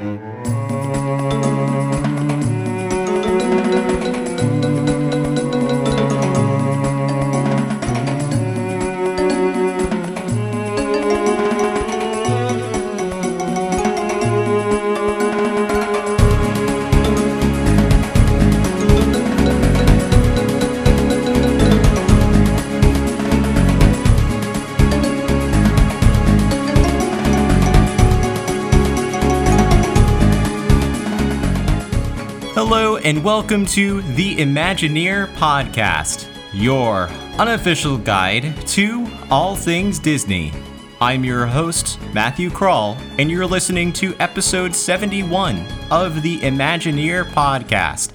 Hello, and welcome to the Imagineer Podcast, your unofficial guide to all things Disney. I'm your host, Matthew Kroll, and you're listening to episode 71 of the Imagineer Podcast.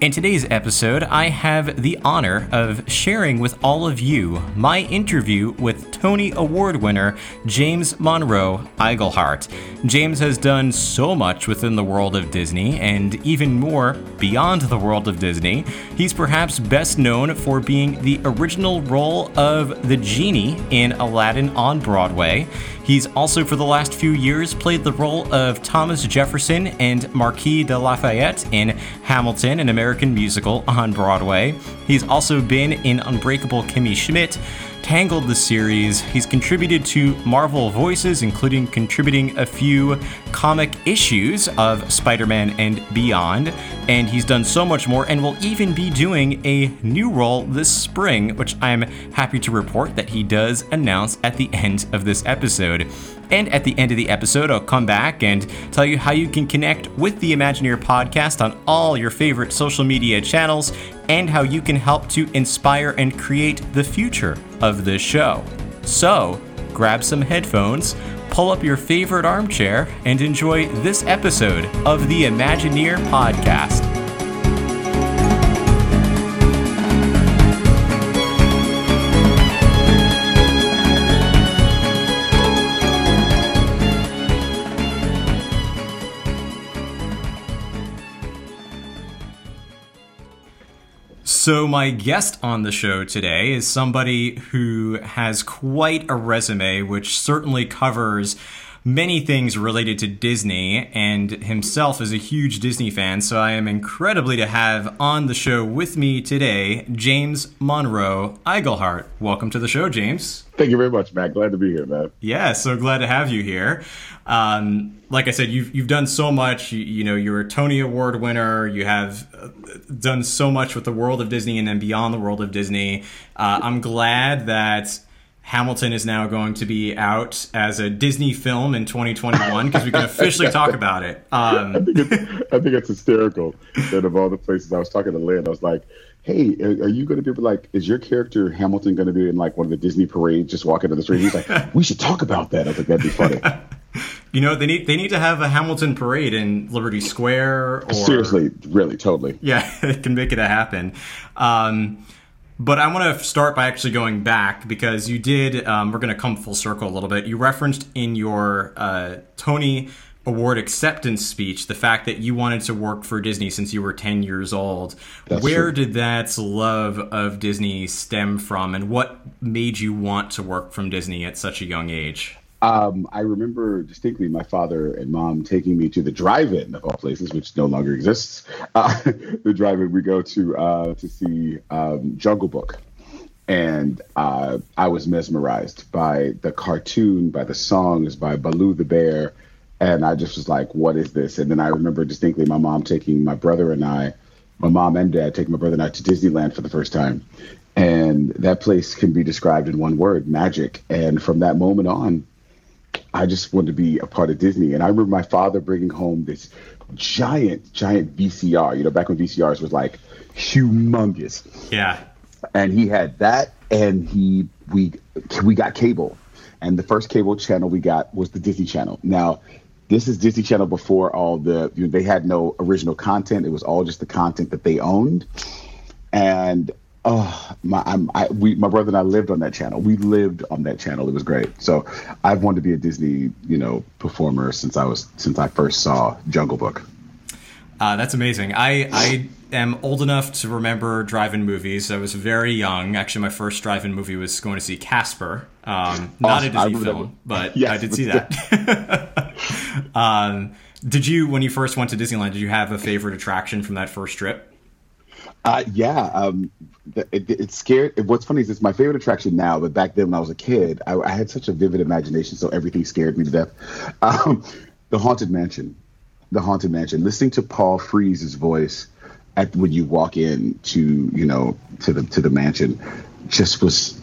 In today's episode, I have the honor of sharing with all of you my interview with Tony Award winner James Monroe Iglehart. James has done so much within the world of Disney and even more beyond the world of Disney. He's perhaps best known for being the original role of the genie in Aladdin on Broadway. He's also, for the last few years, played the role of Thomas Jefferson and Marquis de Lafayette in Hamilton, an American musical on Broadway. He's also been in Unbreakable Kimmy Schmidt, Tangled the series. He's contributed to Marvel Voices, including contributing a few comic issues of Spider Man and beyond. And he's done so much more and will even be doing a new role this spring, which I'm happy to report that he does announce at the end of this episode. And at the end of the episode, I'll come back and tell you how you can connect with the Imagineer podcast on all your favorite social media channels and how you can help to inspire and create the future of this show. So, grab some headphones, pull up your favorite armchair, and enjoy this episode of the Imagineer podcast. So, my guest on the show today is somebody who has quite a resume, which certainly covers many things related to Disney, and himself is a huge Disney fan. So, I am incredibly to have on the show with me today James Monroe Iglehart. Welcome to the show, James. Thank you very much, Matt. Glad to be here, man. Yeah, so glad to have you here. Um, like I said, you've you've done so much. You, you, know, you're a Tony Award winner. You have uh, done so much with the world of Disney and then beyond the world of Disney. Uh, I'm glad that Hamilton is now going to be out as a Disney film in 2021 because we can officially talk about it. Um, I, think it's, I think it's hysterical that of all the places I was talking to Lin, I was like, hey, are you going to be like, is your character Hamilton going to be in like one of the Disney parades, just walking to the street? He's like, we should talk about that. I was like, that'd be funny. you know, they need they need to have a Hamilton parade in Liberty Square. Or, Seriously, really, totally. Yeah, it can make it happen. Um, but I want to start by actually going back because you did. Um, we're going to come full circle a little bit. You referenced in your uh, Tony award acceptance speech the fact that you wanted to work for Disney since you were 10 years old. That's Where true. did that love of Disney stem from and what made you want to work from Disney at such a young age? Um, I remember distinctly my father and mom taking me to the drive-in of all places, which no longer exists. Uh, the drive-in we go to uh, to see um, Jungle Book, and uh, I was mesmerized by the cartoon, by the songs, by Baloo the bear, and I just was like, "What is this?" And then I remember distinctly my mom taking my brother and I, my mom and dad taking my brother and I to Disneyland for the first time, and that place can be described in one word: magic. And from that moment on, I just wanted to be a part of Disney. And I remember my father bringing home this giant, giant VCR. You know, back when VCRs was like humongous. Yeah. And he had that, and he we we got cable, and the first cable channel we got was the Disney Channel. Now, this is Disney Channel before all the you know, they had no original content. It was all just the content that they owned, and oh my I'm, I, we, my brother and I lived on that channel. We lived on that channel. It was great. So I've wanted to be a Disney, you know, performer since I was since I first saw Jungle Book. Uh, that's amazing. I I am old enough to remember drive-in movies. I was very young. Actually, my first drive-in movie was going to see Casper. Um, not awesome. a Disney film, but yes, I did see that. um, did you, when you first went to Disneyland, did you have a favorite attraction from that first trip? Uh, yeah, um, it, it, scared. What's funny is it's my favorite attraction now, but back then when I was a kid, I, I had such a vivid imagination, so everything scared me to death. Um, the Haunted Mansion, the Haunted Mansion. Listening to Paul Frees's voice at when you walk in to you know to the to the mansion, just was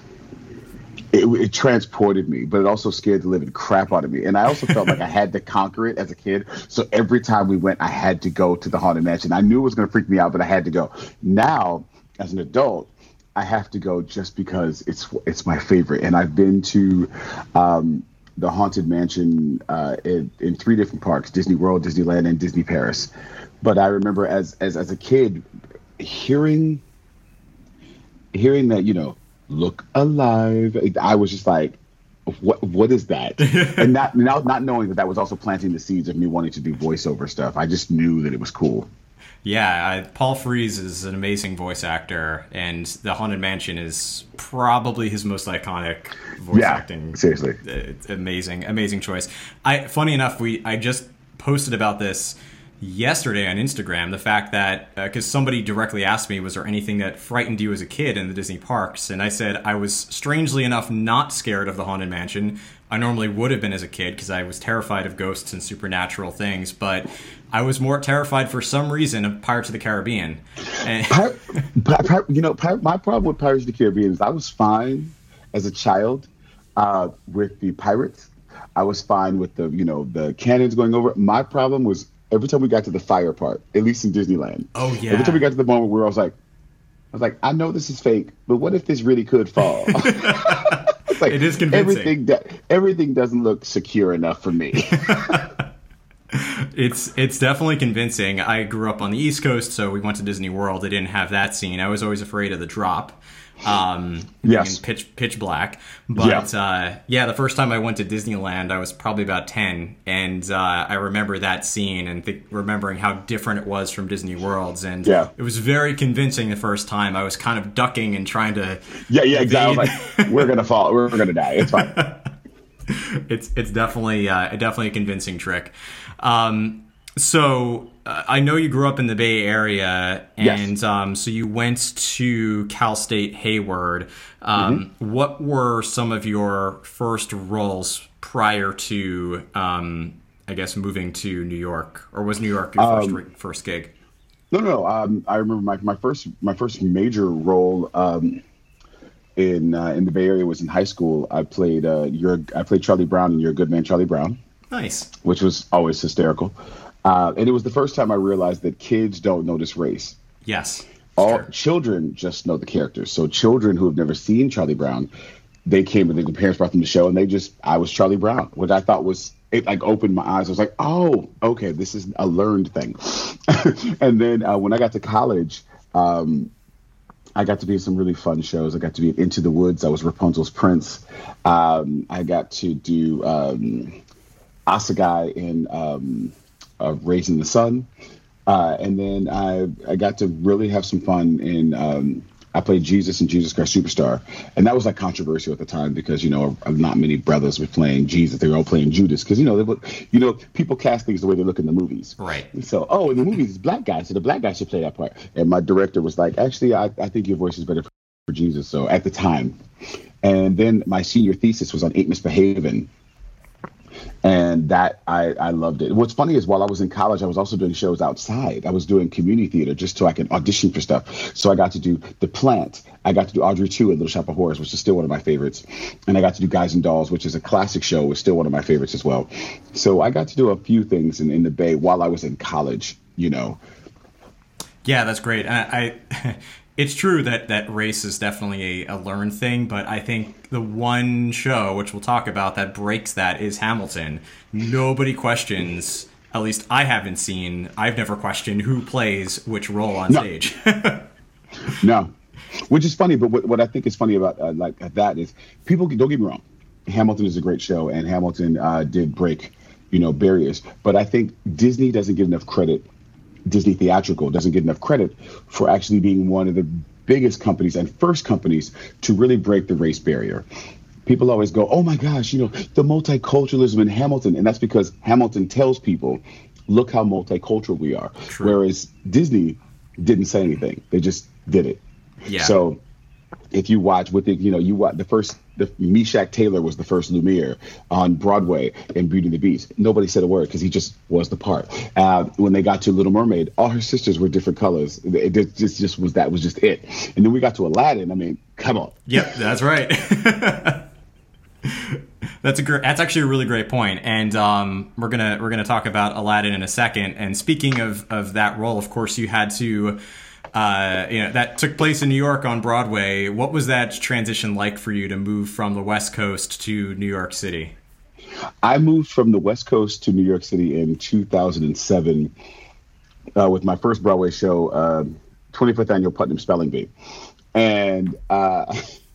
it, it, transported me, but it also scared the living crap out of me. And I also felt like I had to conquer it as a kid. So every time we went, I had to go to the haunted mansion. I knew it was going to freak me out, but I had to go. Now, as an adult, I have to go just because it's it's my favorite. And I've been to um, the haunted mansion uh, in, in three different parks: Disney World, Disneyland, and Disney Paris. But I remember as as as a kid hearing hearing that you know look alive. I was just like, what what is that? and not now not knowing that that was also planting the seeds of me wanting to do voiceover stuff. I just knew that it was cool. Yeah, I, Paul Frees is an amazing voice actor, and The Haunted Mansion is probably his most iconic voice yeah, acting. Seriously, it's amazing, amazing choice. I funny enough, we I just posted about this yesterday on Instagram the fact that because uh, somebody directly asked me, was there anything that frightened you as a kid in the Disney parks? And I said I was strangely enough not scared of the Haunted Mansion. I normally would have been as a kid because I was terrified of ghosts and supernatural things, but I was more terrified for some reason of Pirates of the Caribbean. And- you know, my problem with Pirates of the Caribbean is I was fine as a child uh, with the pirates. I was fine with the, you know, the cannons going over. My problem was every time we got to the fire part, at least in Disneyland. Oh yeah. Every time we got to the moment where I was like, I was like, I know this is fake, but what if this really could fall? it's like, it is convincing. Everything everything doesn't look secure enough for me. it's it's definitely convincing. I grew up on the East Coast, so we went to Disney World. They didn't have that scene. I was always afraid of the drop um, yes. pitch pitch black. But yeah. Uh, yeah, the first time I went to Disneyland, I was probably about ten, and uh, I remember that scene and th- remembering how different it was from Disney Worlds, and yeah. it was very convincing the first time. I was kind of ducking and trying to. Yeah, yeah, exactly. Like, we're gonna fall. We're gonna die. It's fine. it's it's definitely uh, definitely a convincing trick. Um, so uh, I know you grew up in the Bay Area, and yes. um, so you went to Cal State Hayward. Um, mm-hmm. What were some of your first roles prior to, um, I guess, moving to New York, or was New York your first um, first gig? No, no. No um, I remember my, my first my first major role um, in uh, in the Bay Area was in high school. I played uh, your I played Charlie Brown in You're a Good Man, Charlie Brown. Nice. Which was always hysterical. Uh, and it was the first time I realized that kids don't notice race. Yes. All true. children just know the characters. So children who have never seen Charlie Brown, they came and the parents brought them to the show, and they just I was Charlie Brown, which I thought was it like opened my eyes. I was like, oh, okay, this is a learned thing. and then uh, when I got to college, um, I got to be in some really fun shows. I got to be in Into the Woods. I was Rapunzel's prince. Um, I got to do um, Asagai in um, of Raising the Sun. Uh, and then I I got to really have some fun in um, I played Jesus and Jesus Christ Superstar, and that was like controversial at the time because you know not many brothers were playing Jesus; they were all playing Judas because you know they you know people cast things the way they look in the movies. Right. So oh, in the movies it's black guys, so the black guy should play that part. And my director was like, actually, I, I think your voice is better for Jesus. So at the time, and then my senior thesis was on Ain't Misbehaving and that I, I loved it. What's funny is while I was in college, I was also doing shows outside. I was doing community theater just so I can audition for stuff. So I got to do The Plant. I got to do Audrey 2 and Little Shop of Horrors, which is still one of my favorites. And I got to do Guys and Dolls, which is a classic show, was still one of my favorites as well. So I got to do a few things in, in the Bay while I was in college, you know. Yeah, that's great. I, I it's true that that race is definitely a, a, learned thing, but I think the one show which we'll talk about that breaks that is Hamilton. Nobody questions. At least I haven't seen. I've never questioned who plays which role on no. stage. no, which is funny. But what, what I think is funny about uh, like that is people don't get me wrong. Hamilton is a great show, and Hamilton uh, did break, you know, barriers. But I think Disney doesn't get enough credit Disney Theatrical doesn't get enough credit for actually being one of the biggest companies and first companies to really break the race barrier. people always go, "Oh my gosh, you know, the multiculturalism in Hamilton," and that's because Hamilton tells people, "Look how multicultural we are." True. Whereas Disney didn't say anything; they just did it. Yeah. So if you watch with it, you know, you watch the first, the Meshach Taylor was the first Lumiere on Broadway in Beauty and the Beast. Nobody said a word because he just was the part. Uh, when they got to Little Mermaid, all her sisters were different colors. It it just, just was that was just it. And then we got to Aladdin. I mean, come on. Yep, that's right. that's a great. That's actually a really great point, and um, we're gonna we're gonna talk about Aladdin in a second. And speaking of of that role, of course, you had to. Uh, you know that took place in New York on Broadway. What was that transition like for you to move from the West Coast to New York City? I moved from the West Coast to New York City in 2007 uh, with my first Broadway show, uh, 25th Annual Putnam Spelling Bee. And uh,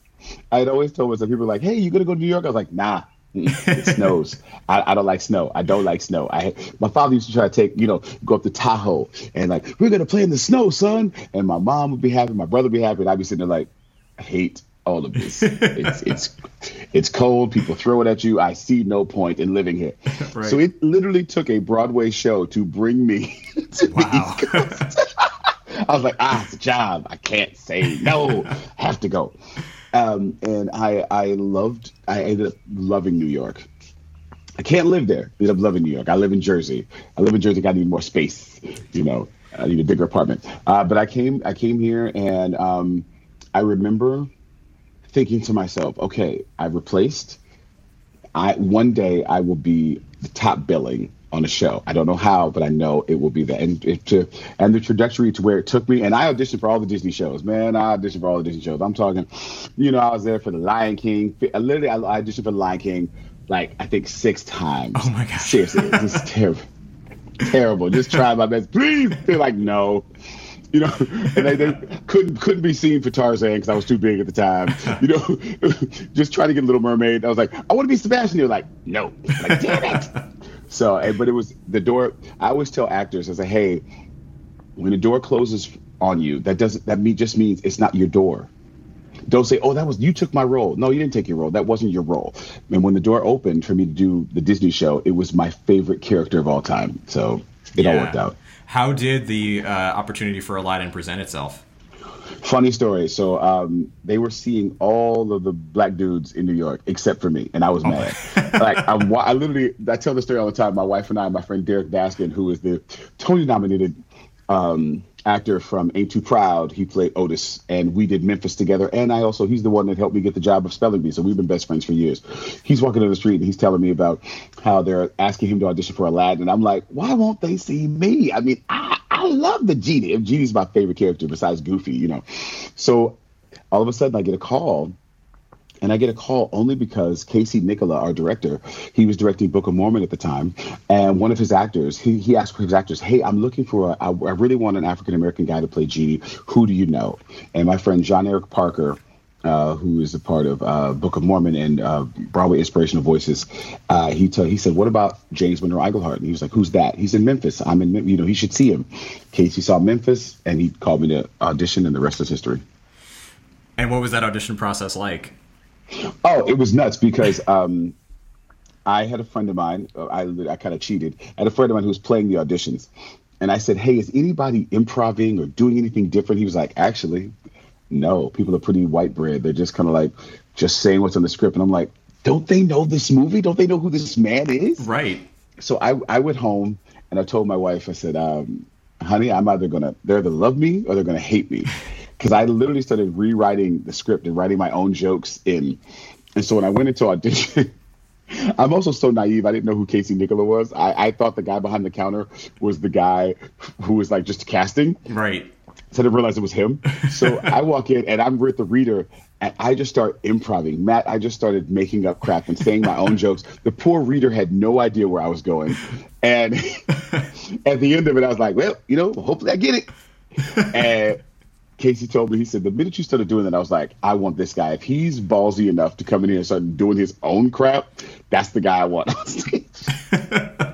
I had always told myself, people were like, hey, you going to go to New York? I was like, nah. It snows. I, I don't like snow. I don't like snow. I my father used to try to take you know go up to Tahoe and like we're gonna play in the snow, son. And my mom would be happy, my brother would be happy, and I'd be sitting there like, I hate all of this. it's it's it's cold. People throw it at you. I see no point in living here. Right. So it literally took a Broadway show to bring me to Wow. the East Coast. I was like, ah, it's a job. I can't say no. I have to go. Um, and I I loved. I ended up loving New York. I can't live there. Ended up loving New York. I live in Jersey. I live in Jersey. I need more space. You know, I need a bigger apartment. Uh, but I came. I came here, and um, I remember thinking to myself, okay, I replaced. I one day I will be the top billing on a show. I don't know how, but I know it will be that. And it, to and the trajectory to where it took me. And I auditioned for all the Disney shows, man. I auditioned for all the Disney shows. I'm talking, you know, I was there for the Lion King. Uh, I literally, I auditioned for the Lion King like I think six times. Oh my gosh. Seriously, it's just terrible, terrible. Just try my best. Please, they're like no. You know, and they, they couldn't couldn't be seen for Tarzan because I was too big at the time. You know, just trying to get Little Mermaid. I was like, I want to be Sebastian. They're like, no. I'm like, damn it. So, eh, but it was the door. I always tell actors, I say, hey, when the door closes on you, that doesn't that me just means it's not your door. Don't say, oh, that was you took my role. No, you didn't take your role. That wasn't your role. And when the door opened for me to do the Disney show, it was my favorite character of all time. So it all worked out. How did the uh, opportunity for Aladdin present itself? Funny story. So um, they were seeing all of the black dudes in New York except for me, and I was mad. like I, I literally, I tell the story all the time. My wife and I, my friend Derrick Baskin, who is the Tony-nominated um, actor from Ain't Too Proud, he played Otis, and we did Memphis together. And I also, he's the one that helped me get the job of Spelling Bee, so we've been best friends for years. He's walking down the street and he's telling me about how they're asking him to audition for Aladdin, and I'm like, why won't they see me? I mean, I, I love the genie. Genie's my favorite character besides Goofy, you know. So all of a sudden, I get a call and I get a call only because Casey Nicholaw, our director, he was directing Book of Mormon at the time, and one of his actors, he, he asked his actors, "Hey, I'm looking for a, I, I really want an African American guy to play Genie. Who do you know?" And my friend John Eric Parker. Uh, who is a part of uh, Book of Mormon and uh, Broadway Inspirational Voices? Uh, he t- he said, "What about James Monroe Iglehart?" And he was like, "Who's that?" He's in Memphis. I'm in, Mem- you know, he should see him. Casey saw Memphis, and he called me to audition, and the rest is history. And what was that audition process like? Oh, it was nuts because um, I had a friend of mine. uh, I I kind of cheated. I had a friend of mine who was playing the auditions, and I said, "Hey, is anybody improvising or doing anything different?" He was like, "Actually, no. People are pretty white bread. They're just kind of like just saying what's on the script." And I'm like, "Don't they know this movie? Don't they know who this man is?" Right. So I I went home and I told my wife. I said, um, "Honey, I'm either gonna they're either love me or they're gonna hate me." Because I literally started rewriting the script and writing my own jokes in. And so when I went into audition, I'm also so naive. I didn't know who Casey Nicholaw was. I, I thought the guy behind the counter was the guy who was like just casting. Right. So I didn't realize it was him. So I walk in and I'm with the reader and I just start improving. Matt, I just started making up crap and saying my own jokes. The poor reader had no idea where I was going. And at the end of it, I was like, well, you know, hopefully I get it. And Casey told me, he said, the minute you started doing that, I was like, I want this guy. If he's ballsy enough to come in here and start doing his own crap, that's the guy I want on stage.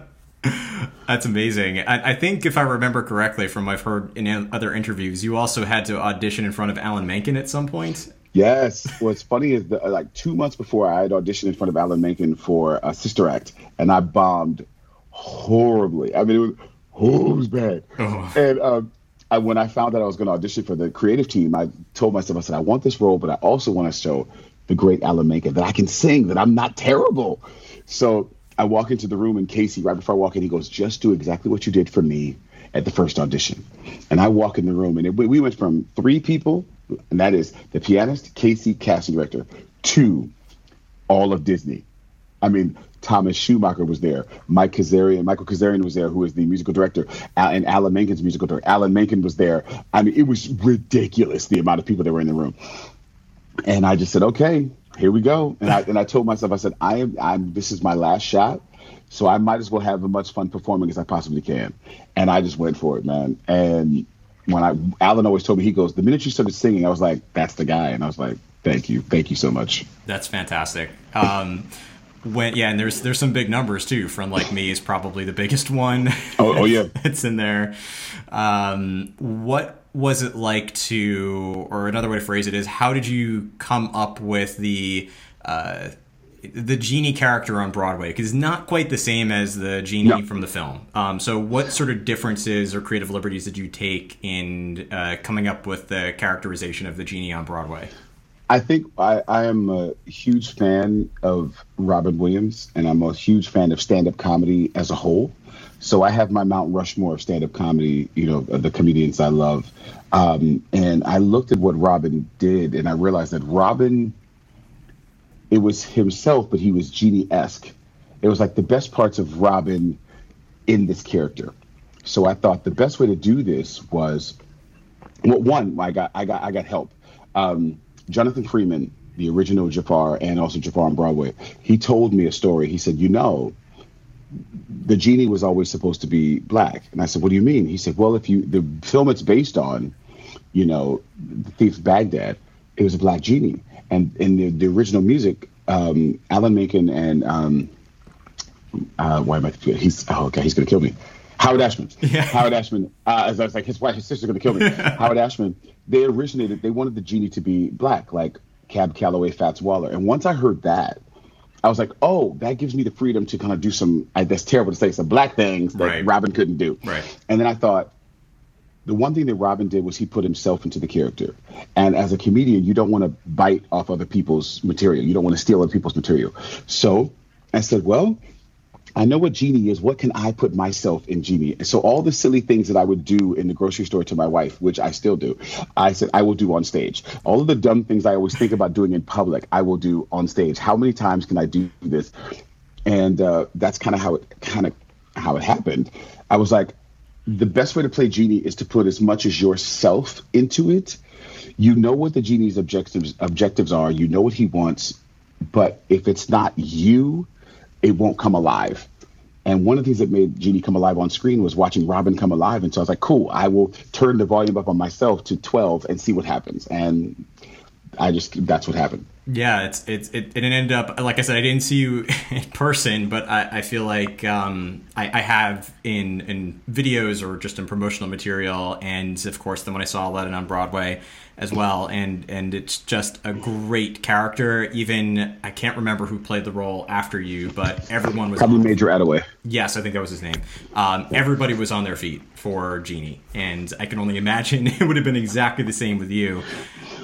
That's amazing. I, I think if I remember correctly from I've heard in other interviews, you also had to audition in front of Alan Menken at some point. Yes. What's funny is that like two months before I had auditioned in front of Alan Menken for a Sister Act, and I bombed horribly. I mean, it was, oh, it was bad. Oh. And um, I, when I found that I was going to audition for the creative team, I told myself, I said, I want this role, but I also want to show the great Alan Menken that I can sing, that I'm not terrible. So I walk into the room, and Casey, right before I walk in, he goes, "Just do exactly what you did for me at the first audition." And I walk in the room, and it, we went from three people, and that is the pianist, Casey, casting director, to all of Disney. I mean, Thomas Schumacher was there. Mike Kosarin, Michael Kosarin was there, who is the musical director, and Alan Menken's musical director. Alan Menken was there. I mean, it was ridiculous the amount of people that were in the room. And I just said, okay, here we go. And I and I told myself, I said, I am I'm this is my last shot. So I might as well have as much fun performing as I possibly can. And I just went for it, man. And when I Alan always told me, he goes, the minute you started singing, I was like, that's the guy. And I was like, thank you, thank you so much. That's fantastic. Um, when yeah, and there's there's some big numbers too. Friend like me is probably the biggest one. Oh, oh yeah, it's in there. Um, what was it like to, or another way to phrase it is, how did you come up with the uh, the genie character on Broadway? Because it's not quite the same as the genie no. from the film. Um, so, what sort of differences or creative liberties did you take in uh, coming up with the characterization of the genie on Broadway? I think I, I, am a huge fan of Robin Williams, and I'm a huge fan of stand up comedy as a whole. So I have my Mount Rushmore of stand up comedy, you know, the comedians I love. Um, and I looked at what Robin did, and I realized that Robin, it was himself, but he was genie esque. It was like the best parts of Robin in this character. So I thought the best way to do this was, well, one, I got I got I got help. Um, Jonathan Freeman, the original Jafar, and also Jafar on Broadway, he told me a story. He said, you know, the genie was always supposed to be black. And I said, what do you mean? He said, well, if you, the film it's based on, you know, The Thief of Baghdad, it was a black genie. And in the, the original music, um, Alan Menken and, um, uh, why am I, he's, oh, God, he's going to kill me. Howard Ashman. Yeah. Howard Ashman. Uh, as I was like, his wife, his sister's going to kill me. Howard Ashman. They originated. They wanted the genie to be black, like Cab Calloway, Fats Waller. And once I heard that, I was like, oh, that gives me the freedom to kind of do some. I, that's terrible to say, some black things that right. Robin couldn't do. Right. And then I thought, the one thing that Robin did was he put himself into the character. And as a comedian, you don't want to bite off other people's material. You don't want to steal other people's material. So I said, well, I know what Genie is. What can I put myself in Genie? So all the silly things that I would do in the grocery store to my wife, which I still do, I said I will do on stage. All of the dumb things I always think about doing in public, I will do on stage. How many times can I do this? And uh, that's kind of how it kind of how it happened. I was like, the best way to play Genie is to put as much as yourself into it. You know what the genie's objectives objectives are. You know what he wants, but if it's not you it won't come alive. And one of the things that made Genie come alive on screen was watching Robin come alive. And so I was like, cool, I will turn the volume up on myself to 12 and see what happens. And I just, that's what happened. Yeah, it's it's it, it ended up like I said. I didn't see you in person, but I, I feel like um, I, I have in in videos or just in promotional material, and of course, then when I saw Aladdin on Broadway as well, and and it's just a great character. Even I can't remember who played the role after you, but everyone was probably on, Major Attaway. Yes, I think that was his name. Um, everybody was on their feet for Genie, and I can only imagine it would have been exactly the same with you.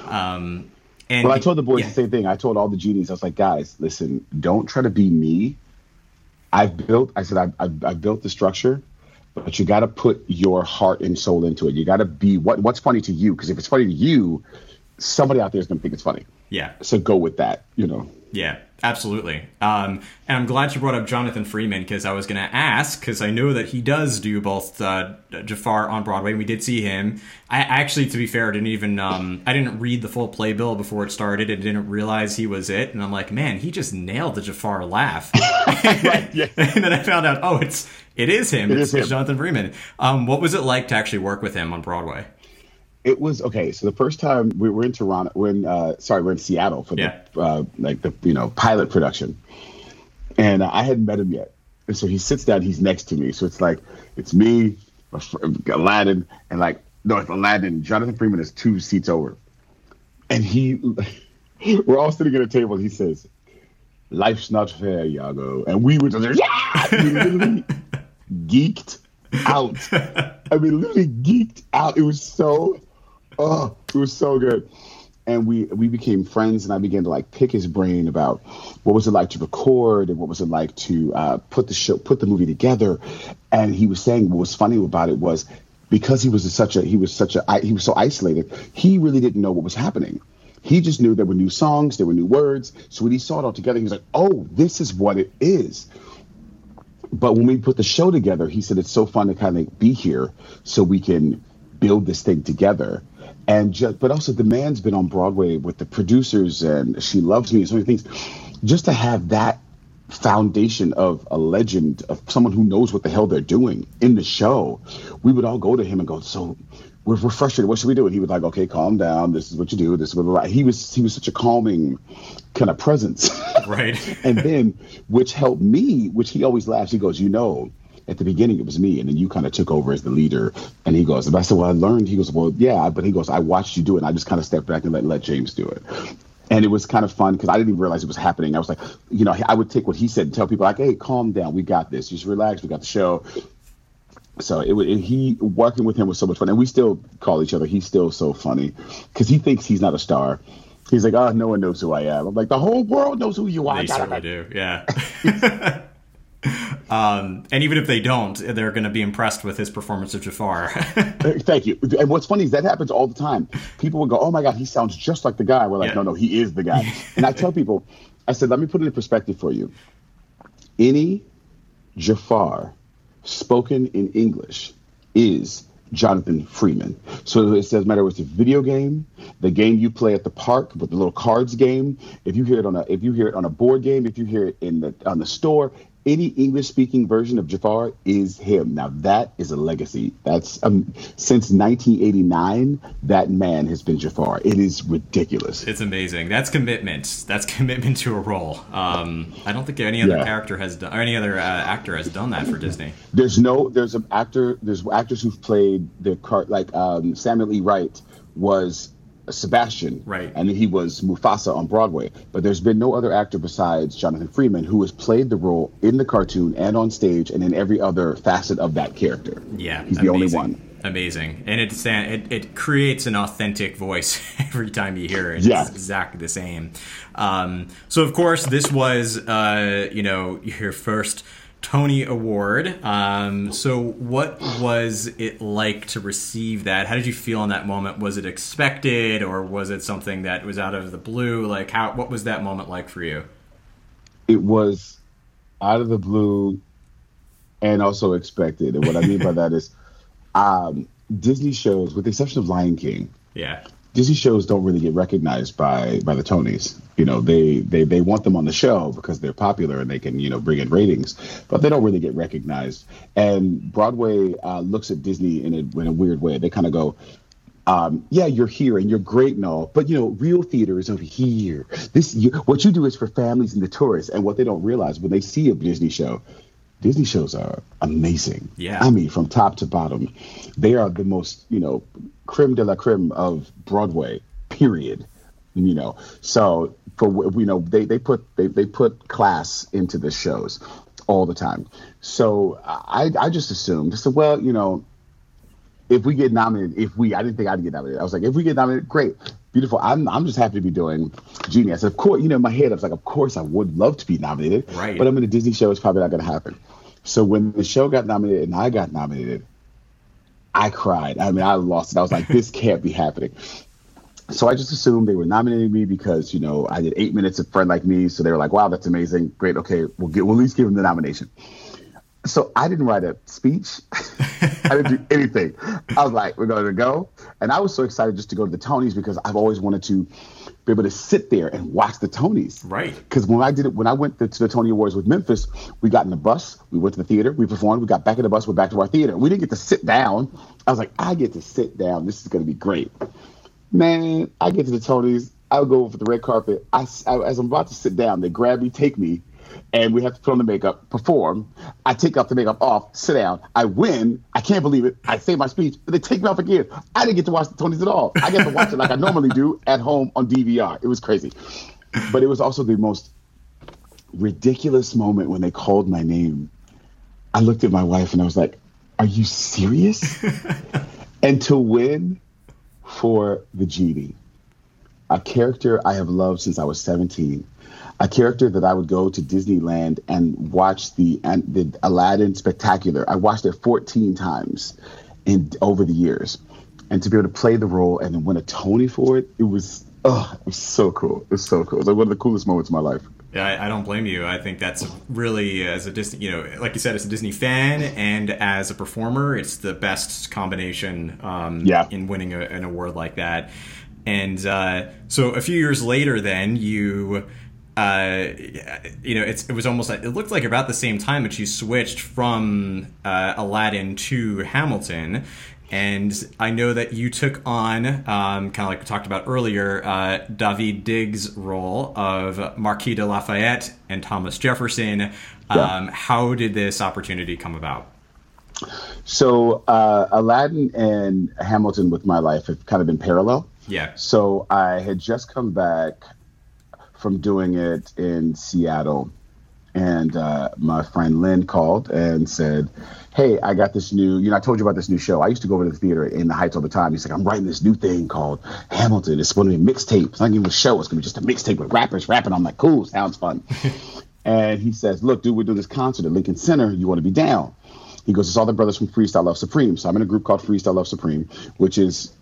Um, and well, I told the boys yeah. the same thing. I told all the genies, I was like, guys, listen, don't try to be me. I've built, I said, I've, I've, I've built the structure, but you got to put your heart and soul into it. You got to be what what's funny to you. Because if it's funny to you, somebody out there is going to think it's funny. Yeah. So go with that, you know. Yeah, absolutely. Um, and I'm glad you brought up Jonathan Freeman because I was going to ask because I know that he does do both uh, Jafar on Broadway. We did see him. I actually, to be fair, didn't even um, I didn't read the full playbill before it started and didn't realize he was it. And I'm like, man, he just nailed the Jafar laugh. right, yeah. and then I found out, oh, it's it is him. It it's, is him. Jonathan Freeman. Um, what was it like to actually work with him on Broadway? It was okay. So the first time we were in Toronto, we're in uh, sorry, we're in Seattle for yeah. the uh, like the you know pilot production, and uh, I hadn't met him yet. And so he sits down, he's next to me. So it's like it's me, Aladdin, and like no, it's Aladdin. Jonathan Freeman is two seats over, and he we're all sitting at a table. And he says, "Life's not fair, Iago," and we were just like, yeah! we literally geeked out. I mean, literally geeked out. It was so, oh, it was so good. And we we became friends, and I began to like pick his brain about what was it like to record and what was it like to uh, put the show, put the movie together. And he was saying what was funny about it was because he was such a he was such a he was so isolated. He really didn't know what was happening. He just knew there were new songs, there were new words. So when he saw it all together, he was like, "Oh, this is what it is." but when we put the show together, he said it's so fun to kind of be here so we can build this thing together. And just, but also the man's been on Broadway with the producers and She Loves Me and so many things. Just to have that foundation of a legend of someone who knows what the hell they're doing in the show, we would all go to him and go, so we're, we're frustrated. What should we do? And he was like, okay, calm down. This is what you do. This is what he was. He was such a calming kind of presence. Right. and then, which helped me, which he always laughs. He goes, you know, at the beginning it was me, and then you kind of took over as the leader. And he goes, and I said, well, I learned. He goes, well, yeah, but he goes, I watched you do it, and I just kind of stepped back and let let James do it. And it was kind of fun because I didn't even realize it was happening. I was like, you know, I would take what he said and tell people like, "Hey, calm down. We got this. Just relax. We got the show." so it, it, he working with him was so much fun, and we still call each other. He's still so funny because he thinks he's not a star. He's like, oh, no one knows who I am. I'm like, the whole world knows who you are. They certainly do, yeah. um, and even if they don't, they're going to be impressed with his performance of Jafar. Thank you. And what's funny is that happens all the time. People will go, "Oh my god, he sounds just like the guy." We're like, yeah. "No, no, he is the guy." and I tell people, I said, "Let me put it in perspective for you. Any Jafar spoken in English is Jonathan Freeman. So it says matter whether it's a video game, the game you play at the park with the little cards game, if you hear it on a if you hear it on a board game, if you hear it in the on the store, any English speaking version of Jafar is him. Now that is a legacy. That's um, since 1989 that man has been Jafar. It is ridiculous. It's amazing. That's commitment. That's commitment to a role. Um, I don't think any other yeah. character has done or any other uh, actor has done that for Disney. There's no there's an actor there's actors who've played the cart like um, Samuel E. Wright was Sebastian, right? And he was Mufasa on Broadway. But there's been no other actor besides Jonathan Freeman who has played the role in the cartoon and on stage and in every other facet of that character. Yeah, he's the only one. Amazing, and it's it, it creates an authentic voice every time you hear it. Yeah. It's exactly the same. Um, so of course, this was uh, you know your first Tony Award. Um, so, what was it like to receive that? How did you feel in that moment? Was it expected, or was it something that was out of the blue? Like, how? What was that moment like for you? It was out of the blue, and also expected. And what I mean by that is, um, Disney shows, with the exception of Lion King, yeah, Disney shows don't really get recognized by by the Tonys. You know, they they they want them on the show because they're popular and they can you know bring in ratings, but they don't really get recognized. And Broadway uh, looks at Disney in a in a weird way. They kind of go. Um, yeah, you're here and you're great and all, but you know, real theater is over here. This, you, what you do is for families and the tourists. And what they don't realize when they see a Disney show, Disney shows are amazing. Yeah. I mean, from top to bottom, they are the most, you know, creme de la creme of Broadway, period. You know, so for you know, they, they put they, they put class into the shows all the time. So I I just assumed I said, well, you know, if we get nominated, if we I didn't think I'd get nominated. I was like, if we get nominated, great. Beautiful. I'm I'm just happy to be doing said, of course, you know, in my head, I was like, of course I would love to be nominated. Right. But I'm in a Disney show, it's probably not gonna happen. So when the show got nominated and I got nominated, I cried. I mean, I lost it. I was like, this can't be happening. So I just assumed they were nominating me because, you know, I did eight minutes of Friend Like Me. So they were like, wow, that's amazing. Great. Okay, we'll get we'll at least give them the nomination. So I didn't write a speech. I didn't do anything. I was like, we're going to go. And I was so excited just to go to the Tonys because I've always wanted to be able to sit there and watch the Tonys. Right. Because when I did it, when I went to, to, the Tony Awards with Memphis, we got in the bus, we went to the theater, we performed, we got back in the bus, we're back to our theater. We didn't get to sit down. I was like, I get to sit down. This is going to be great. Man, I get to the Tonys. I would go over the red carpet. I, I, as I'm about to sit down, they grab me, take me, and we have to put on the makeup, perform. I take off the makeup off, sit down. I win. I can't believe it. I say my speech, but they take me off again. I didn't get to watch the Tonys at all. I get to watch it like I normally do at home on DVR. It was crazy, but it was also the most ridiculous moment when they called my name. I looked at my wife and I was like, "Are you serious?" and to win for the genie, a character I have loved since I was 17 a character that I would go to Disneyland and watch the and the Aladdin Spectacular. I watched it 14 times in over the years, and to be able to play the role and then win a Tony for it, it was oh, it was so cool. It was so cool. It was like one of the coolest moments of my life. Yeah, I, I, don't blame you. I think that's really, as a Disney, you know, like you said, as a Disney fan and as a performer, it's the best combination um, yeah. in winning a, an award like that. And uh, so a few years later, then you uh, you know, it's, it was almost like it looked like about the same time that you switched from uh, Aladdin to Hamilton. And I know that you took on, um, kind of like we talked about earlier, uh, Daveed Diggs' role of Marquis de Lafayette and Thomas Jefferson. Um, yeah. How did this opportunity come about? So, uh, Aladdin and Hamilton with my life have kind of been parallel. Yeah. So, I had just come back from doing it in Seattle. And uh, my friend Lin called and said, Hey, I got this new, you know, I told you about this new show. I used to go over to the theater in the Heights all the time. He's like, I'm writing this new thing called Hamilton. It's going to be a mixtape. It's not even a show. It's going to be just a mixtape with rappers rapping. I'm like, cool, sounds fun. and he says, Look, dude, we're doing this concert at Lincoln Center. You want to be down? He goes, It's all the brothers from Freestyle Love Supreme. So I'm in a group called Freestyle Love Supreme, which is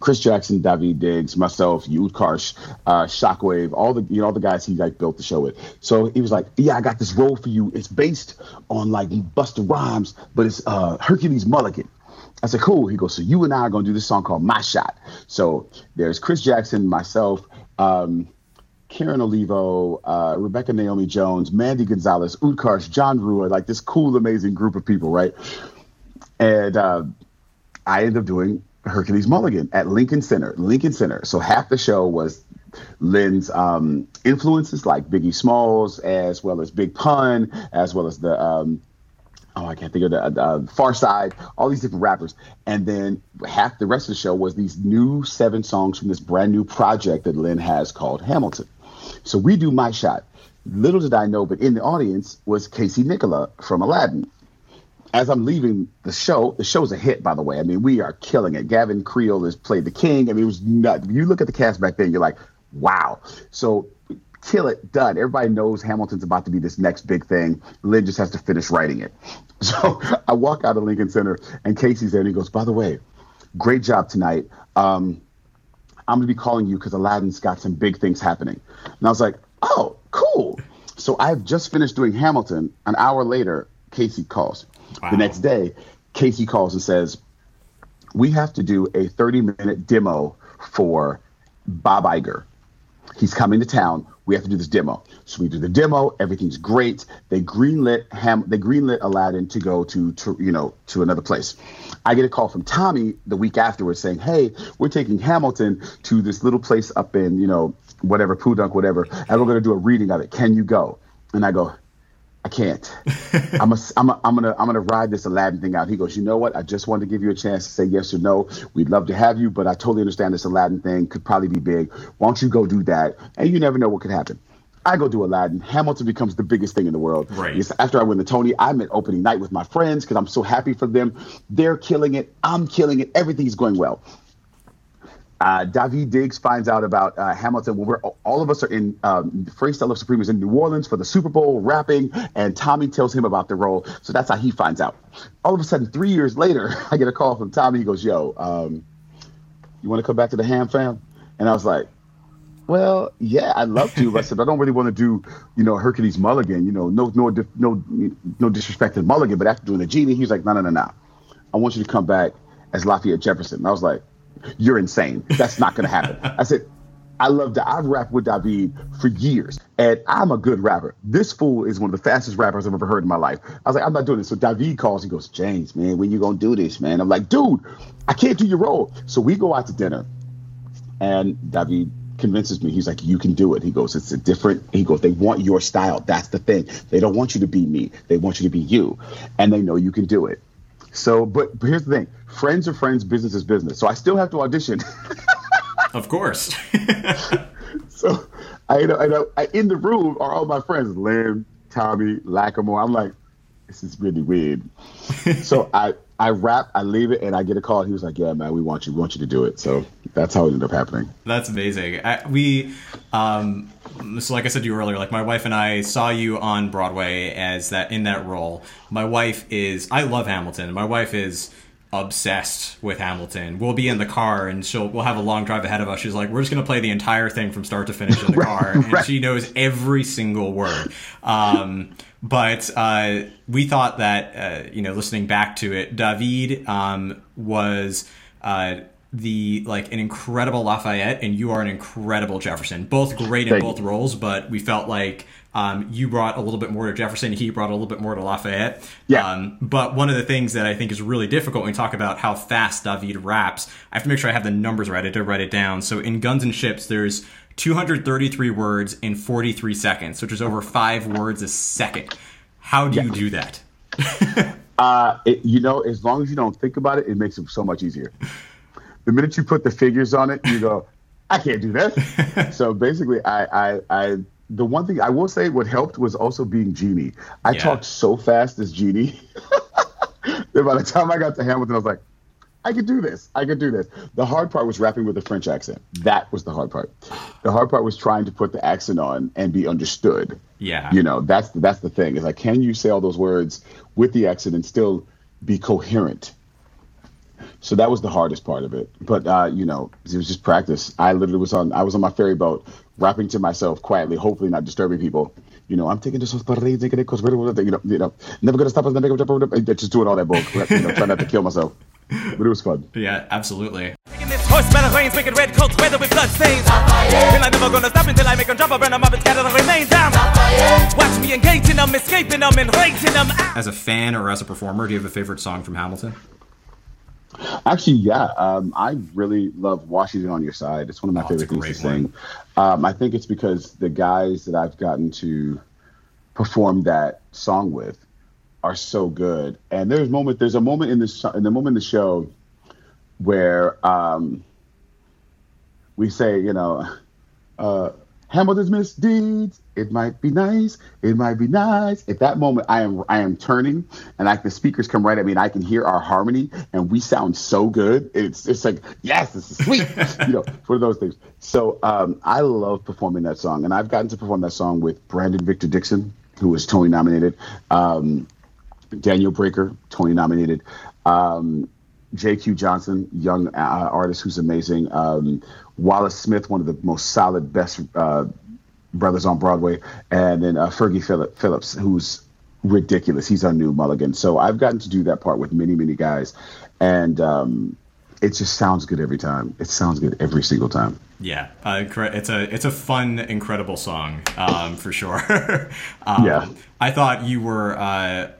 Chris Jackson, Daveed Diggs, myself, Utkarsh, uh, Shockwave, all the you know all the guys he like built the show with. So he was like, "Yeah, I got this role for you. It's based on like Busta Rhymes, but it's uh, Hercules Mulligan." I said, "Cool." He goes, "So you and I are gonna do this song called My Shot." So there's Chris Jackson, myself. Um, Karen Olivo, uh, Rebecca Naomi Jones, Mandy Gonzalez, Utkarsh, John Rua, like this cool, amazing group of people, right? And uh, I ended up doing Hercules Mulligan at Lincoln Center. Lincoln Center. So half the show was Lin's um, influences like Biggie Smalls, as well as Big Pun, as well as the um, oh I can't think of the uh, Side. all these different rappers, and then half the rest of the show was these new seven songs from this brand new project that Lin has called Hamilton. So we do my shot. Little did I know, but in the audience was Casey Nicholaw from Aladdin as I'm leaving the show, the show's a hit, by the way. I mean, we are killing it. Gavin Creel has played the king. I mean, it was not. You look at the cast back then, you're like, wow. So kill it, done. Everybody knows Hamilton's about to be this next big thing. Lin just has to finish writing it. So I walk out of Lincoln Center, and Casey's there, and he goes, by the way, great job tonight. Um, I'm going to be calling you because Aladdin's got some big things happening. And I was like, oh, cool. So I've just finished doing Hamilton. An hour later, Casey calls. Wow. The next day, Casey calls and says, We have to do a 30 minute demo for Bob Iger. He's coming to town. We have to do this demo. So we do the demo. Everything's great. They greenlit Ham. They greenlit Aladdin to go to, to you know to another place. I get a call from Tommy the week afterwards saying, "Hey, we're taking Hamilton to this little place up in you know whatever Podunk, whatever, and we're going to do a reading of it. Can you go?" And I go, I can't. I'm a, I'm a, I'm gonna I'm gonna ride this Aladdin thing out. He goes, you know what? I just wanted to give you a chance to say yes or no. We'd love to have you, but I totally understand this Aladdin thing could probably be big. Why don't you go do that? And you never know what could happen. I go do Aladdin. Hamilton becomes the biggest thing in the world. Right. After I win the Tony, I'm at opening night with my friends because I'm so happy for them. They're killing it. I'm killing it. Everything's going well. Uh, Daveed Diggs finds out about uh, Hamilton when we're all of us are in um, Freestyle Love Supreme is in New Orleans for the Super Bowl rapping, and Tommy tells him about the role. So that's how he finds out. All of a sudden, three years later, I get a call from Tommy. He goes, "Yo, um, you want to come back to the Ham fam?" And I was like, "Well, yeah, I'd love to." But I said, "I don't really want to do, you know, Hercules Mulligan. You know, no, no, no, no disrespect to Mulligan, but after doing the genie, he was like, no, no, no, no. I want you to come back as Lafayette Jefferson." And I was like you're insane. That's not going to happen. I said, I love that. I've rapped with Daveed for years, and I'm a good rapper. This fool is one of the fastest rappers I've ever heard in my life. I was like, I'm not doing this. So Daveed calls. He goes, James, man, when you gonna do this, man? I'm like, dude, I can't do your role. So we go out to dinner, and Daveed convinces me. He's like, you can do it. He goes, it's a different. He goes, they want your style. That's the thing. They don't want you to be me. They want you to be you, and they know you can do it. So, but, but here's the thing: friends are friends, business is business. So I still have to audition. of course. so I know, I know. I, in the room are all my friends: Lin, Tommy, Lacamoire. I'm like, this is really weird. so I I rap, I leave it, and I get a call. He was like, "Yeah, man, we want you. We want you to do it." So that's how it ended up happening. That's amazing. I, we, um, so like I said to you earlier, like my wife and I saw you on Broadway as that in that role. My wife is, I love Hamilton. My wife is obsessed with Hamilton. We'll be in the car and she'll we'll have a long drive ahead of us. She's like, "We're just going to play the entire thing from start to finish in the right, car," and right. she knows every single word. Um, but uh, we thought that uh, you know, listening back to it, David um, was. Uh, the like an incredible Lafayette and you are an incredible Jefferson. Both great in Thank both you. roles, but we felt like um, you brought a little bit more to Jefferson. He brought a little bit more to Lafayette. Yeah. Um, but one of the things that I think is really difficult when we talk about how fast David raps, I have to make sure I have the numbers right. I did write it down. So in Guns and Ships, there's 233 words in 43 seconds, which is over five words a second. How do yeah. you do that? uh, it, you know, as long as you don't think about it, it makes it so much easier. The minute you put the figures on it, you go, I can't do that. so basically, I, I, I the one thing I will say what helped was also being Genie. I yeah. talked so fast as Genie that by the time I got to Hamilton, I was like, I could do this. I could do this. The hard part was rapping with a French accent. That was the hard part. The hard part was trying to put the accent on and be understood. Yeah. You know, that's the, that's the thing. Is like, can you say all those words with the accent and still be coherent? So that was the hardest part of it. But uh, you know, it was just practice. I literally was on I was on my ferry boat rapping to myself quietly, hopefully not disturbing people. You know, I'm taking this parades, because you know, you know, never gonna stop us, never gonna just doing all that bull, you know, trying not to kill myself. But it was fun. Yeah, absolutely. Horse battle rains, wicked red coats, weather with blood stains. And I'm never gonna stop until I make them drop, I burn them up and scatter the remains down. Watch me engaging them, escaping them, and raising them. As a fan or as a performer, do you have a favorite song from Hamilton? Actually, yeah, um, I really love Washington on Your Side. It's one of my oh, favorite things to sing. Um, I think it's because the guys that I've gotten to perform that song with are so good. And there's a moment, there's a moment in this in the moment in the show where um, we say, you know, uh, Hamilton's misdeeds. It might be nice. It might be nice. At that moment, I am I am turning, and like the speakers come right at me, and I can hear our harmony, and we sound so good. It's it's like yes, this is sweet. you know, it's one of those things. So um, I love performing that song, and I've gotten to perform that song with Brandon Victor Dixon, who was Tony nominated, um, Daniel Breaker, Tony nominated. Um, J.Q. Johnson, young uh, artist who's amazing. Um, Wallace Smith, one of the most solid, best uh, brothers on Broadway, and then uh, Fergie Phillip, Phillips, who's ridiculous. He's our new Mulligan. So I've gotten to do that part with many, many guys, and um, it just sounds good every time. It sounds good every single time. Yeah, uh, it's a it's a fun, incredible song um, for sure. um, yeah, I thought you were uh,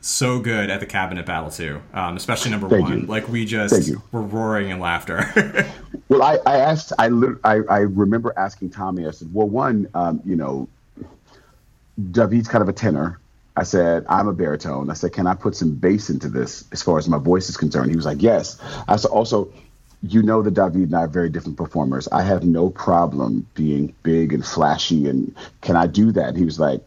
so good at the cabinet battle too, um, especially number Thank one. You. Like we just were roaring in laughter. well, I, I asked, I, I, I remember asking Tommy. I said, well, one, um, you know, David's kind of a tenor. I said, I'm a baritone. I said, can I put some bass into this as far as my voice is concerned? He was like, yes. I said, also, you know that David and I are very different performers. I have no problem being big and flashy, and can I do that? And he was like,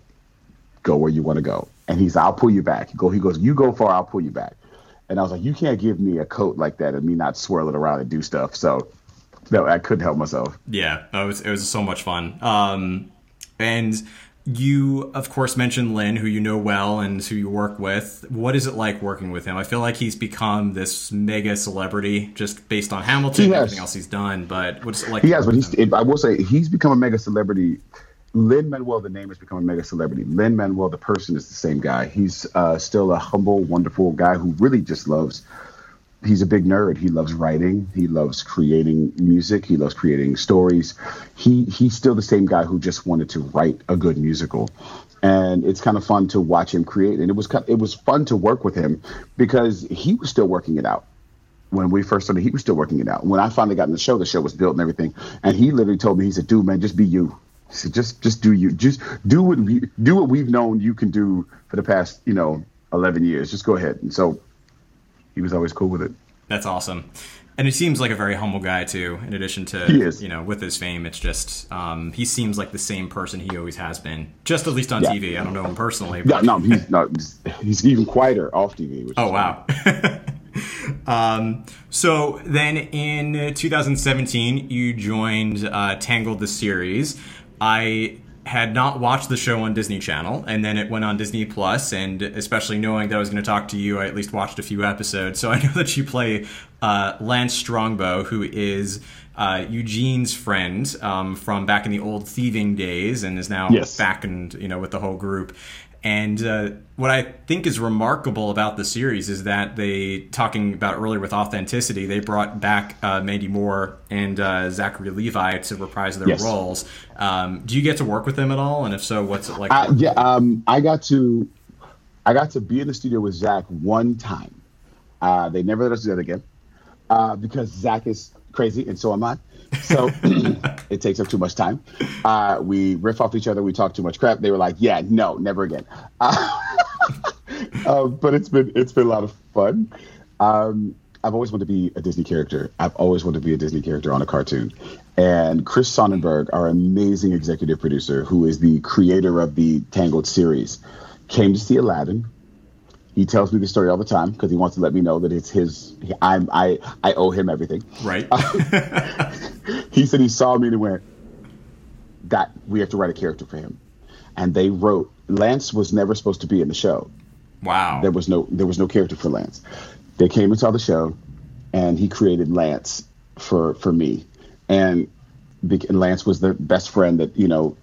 go where you want to go and he's I'll pull you back. He go he goes, You go far, I'll pull you back. And I was like, You can't give me a coat like that and me not swirl it around and do stuff. So no, I couldn't help myself. Yeah, it was it was so much fun. Um and you of course mentioned Lin, who you know well and who you work with. What is it like working with him? I feel like he's become this mega celebrity just based on Hamilton and everything else he's done. But what's it like? He has, but he's, I will say he's become a mega celebrity Lin Manuel, the name has become a mega celebrity. Lin Manuel, the person, is the same guy. He's uh, still a humble, wonderful guy who really just loves. He's a big nerd. He loves writing. He loves creating music. He loves creating stories. He he's still the same guy who just wanted to write a good musical, and it's kind of fun to watch him create. And it was it was fun to work with him because he was still working it out when we first started, he was still working it out. When I finally got in the show, the show was built and everything, and he literally told me, he said, "Dude, man, just be you." Said, "Just, just do you. Just do what we do what we've known you can do for the past, you know, eleven years. Just go ahead." And so, he was always cool with it. That's awesome. And he seems like a very humble guy too. In addition to He is. you know, with his fame, it's just um, he seems like the same person he always has been. Just at least on Yeah. TV. I don't know him personally. No, But, no, he's not. He's even quieter off TV. Which oh wow. um, so then in 2017, you joined uh, Tangled the series. I had not watched the show on Disney Channel, and then it went on Disney Plus. And especially knowing that I was going to talk to you, I at least watched a few episodes. So I know that you play uh, Lance Strongbow, who is uh, Eugene's friend um, from back in the old thieving days, and is now Yes. back and you know with the whole group. And uh, what I think is remarkable about the series is that they, talking about earlier with authenticity, they brought back uh, Mandy Moore and uh, Zachary Levi to reprise their Yes. roles. Um, do you get to work with them at all? And if so, what's it like? Uh, yeah, um, I got to, I got to be in the studio with Zach one time. Uh, they never let us do that again uh, because Zach is crazy and so am I. So it takes up too much time. Uh, we riff off each other. We talk too much crap. They were like, "Yeah, no, never again." Uh, uh, but it's been it's been a lot of fun. Um, I've always wanted to be a Disney character. I've always wanted to be a Disney character on a cartoon. And Chris Sonnenberg, our amazing executive producer, who is the creator of the Tangled series, came to see Aladdin. He tells me the story all the time because he wants to let me know that it's his. I'm I I owe him everything. right? He said he saw me and went, "That we have to write a character for him." And they wrote. Lance was never supposed to be in the show. wow. There was no there was no character for Lance. They came and saw the show, and he created Lance for for me, and, and Lance was the best friend that you know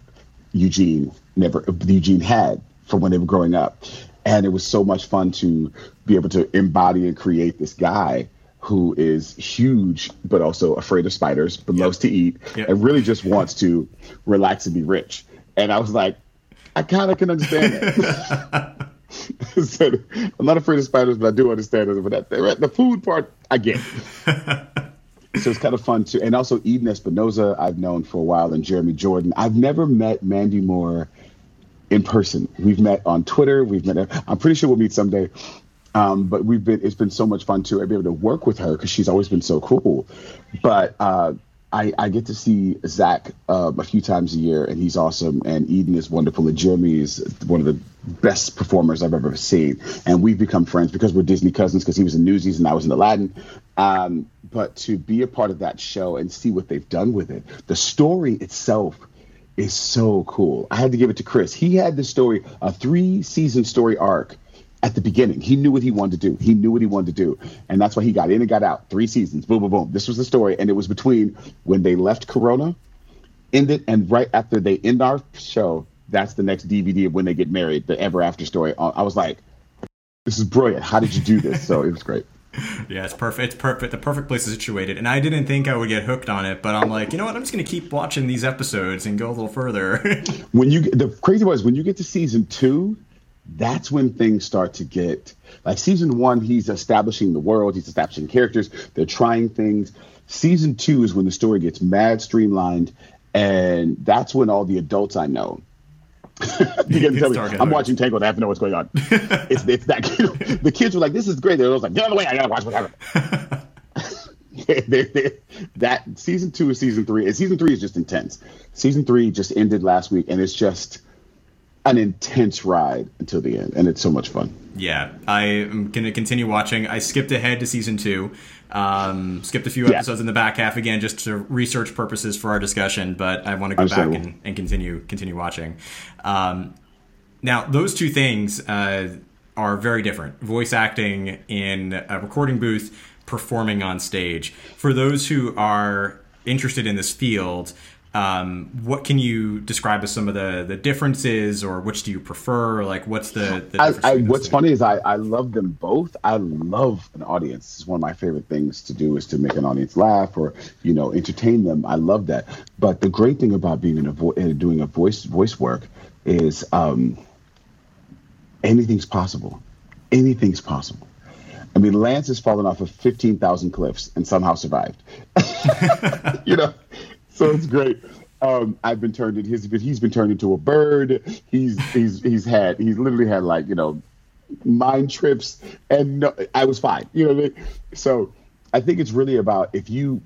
Eugene never Eugene had from when they were growing up, and it was so much fun to be able to embody and create this guy who is huge but also afraid of spiders but loves to eat Yep. and really just wants to relax and be rich and i was like i kind of can understand that said, I'm not afraid of spiders, but I do understand it. But that, the food part, I get. so it's kind of fun too. And also Eden Espinosa, I've known for a while, and Jeremy Jordan. I've never met Mandy Moore in person. We've met on Twitter. We've met. I'm pretty sure we'll meet someday. Um, but we've been. It's been so much fun to be able to work with her because she's always been so cool. But uh, I, I get to see Zach um, a few times a year, and he's awesome. And Eden is wonderful, and Jeremy is one of the best performers I've ever seen. And we've become friends because we're Disney cousins. Because he was in Newsies and I was in Aladdin. Um, but to be a part of that show and see what they've done with it, the story itself is so cool. I had to give it to Chris. He had the story, a three season story arc at the beginning. He knew what he wanted to do. He knew what he wanted to do. And that's why he got in and got out. Three seasons. Boom, boom, boom. This was the story. And it was between when they left Corona, ended, and right after they end our show, that's the next DVD of when they get married, the ever after story. Uh, I was like, this is brilliant. How did you do this? So it was great. Yeah, it's perfect. It's perfect. The perfect place is situated. And I didn't think I would get hooked on it, but I'm like, you know what? I'm just to keep watching these episodes and go a little further. when you the crazy was when you get to season two, that's when things start to get like season one. He's establishing the world. He's establishing characters. They're trying things. Season two is when the story gets mad streamlined, and that's when all the adults I know. Begin to tell me, I'm hooked. watching Tangled. I have to know what's going on. it's, it's that the kids were like, "This is great." They're like, "Get out of the way! I gotta watch whatever." they, they, that season two is season three, and season three is just intense. Season three just ended last week, and it's just an intense ride until the end, and it's so much fun. yeah, I am going to continue watching. I skipped ahead to season two, um, skipped a few Yeah. episodes in the back half again just to research purposes for our discussion, but I want to go back and, and continue continue watching. Um, now, those two things uh, are very different. Voice acting in a recording booth, performing on stage. For those who are interested in this field, um, what can you describe as some of the, the differences, or which do you prefer? Like, what's the, the I. I, what's things? funny is I, I love them both. I love an audience. It's one of my favorite things to do is to make an audience laugh or you know entertain them. I love that. But the great thing about being in a vo- uh, doing a voice voice work is um, anything's possible. Anything's possible. I mean, Lance has fallen off of 15,000 cliffs and somehow survived. you know, so it's great. Um, I've been turned into his, he's been turned into a bird. He's he's he's had he's literally had like you know mind trips, and no, I was fine. You know, what I mean? so I think it's really about if you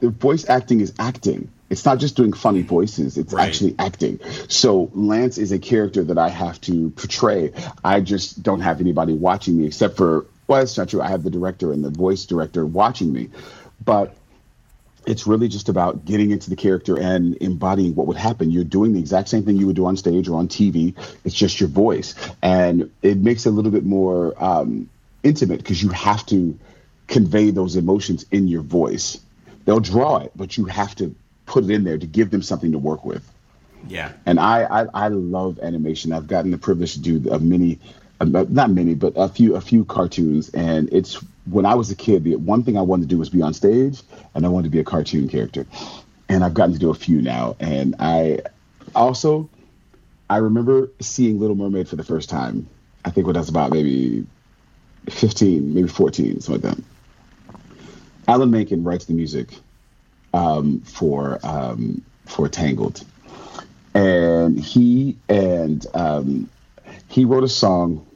the voice acting is acting. It's not just doing funny voices; it's Right. actually acting. So Lance is a character that I have to portray. I just don't have anybody watching me except for well, that's not true. I have the director and the voice director watching me, but it's really just about getting into the character and embodying what would happen. You're doing the exact same thing you would do on stage or on TV. It's just your voice, and it makes it a little bit more um, intimate because you have to convey those emotions in your voice. They'll draw it, but you have to put it in there to give them something to work with. Yeah. And I, I, I love animation. I've gotten the privilege to do a many, uh, not many, but a few, a few cartoons. And it's when I was a kid, the one thing I wanted to do was be on stage, and I wanted to be a cartoon character. And I've gotten to do a few now. And I also, I remember seeing Little Mermaid for the first time. I think when I was about maybe 15, maybe 14, something like that. Alan Menken writes the music um, for um, for Tangled, and he and um, he wrote a song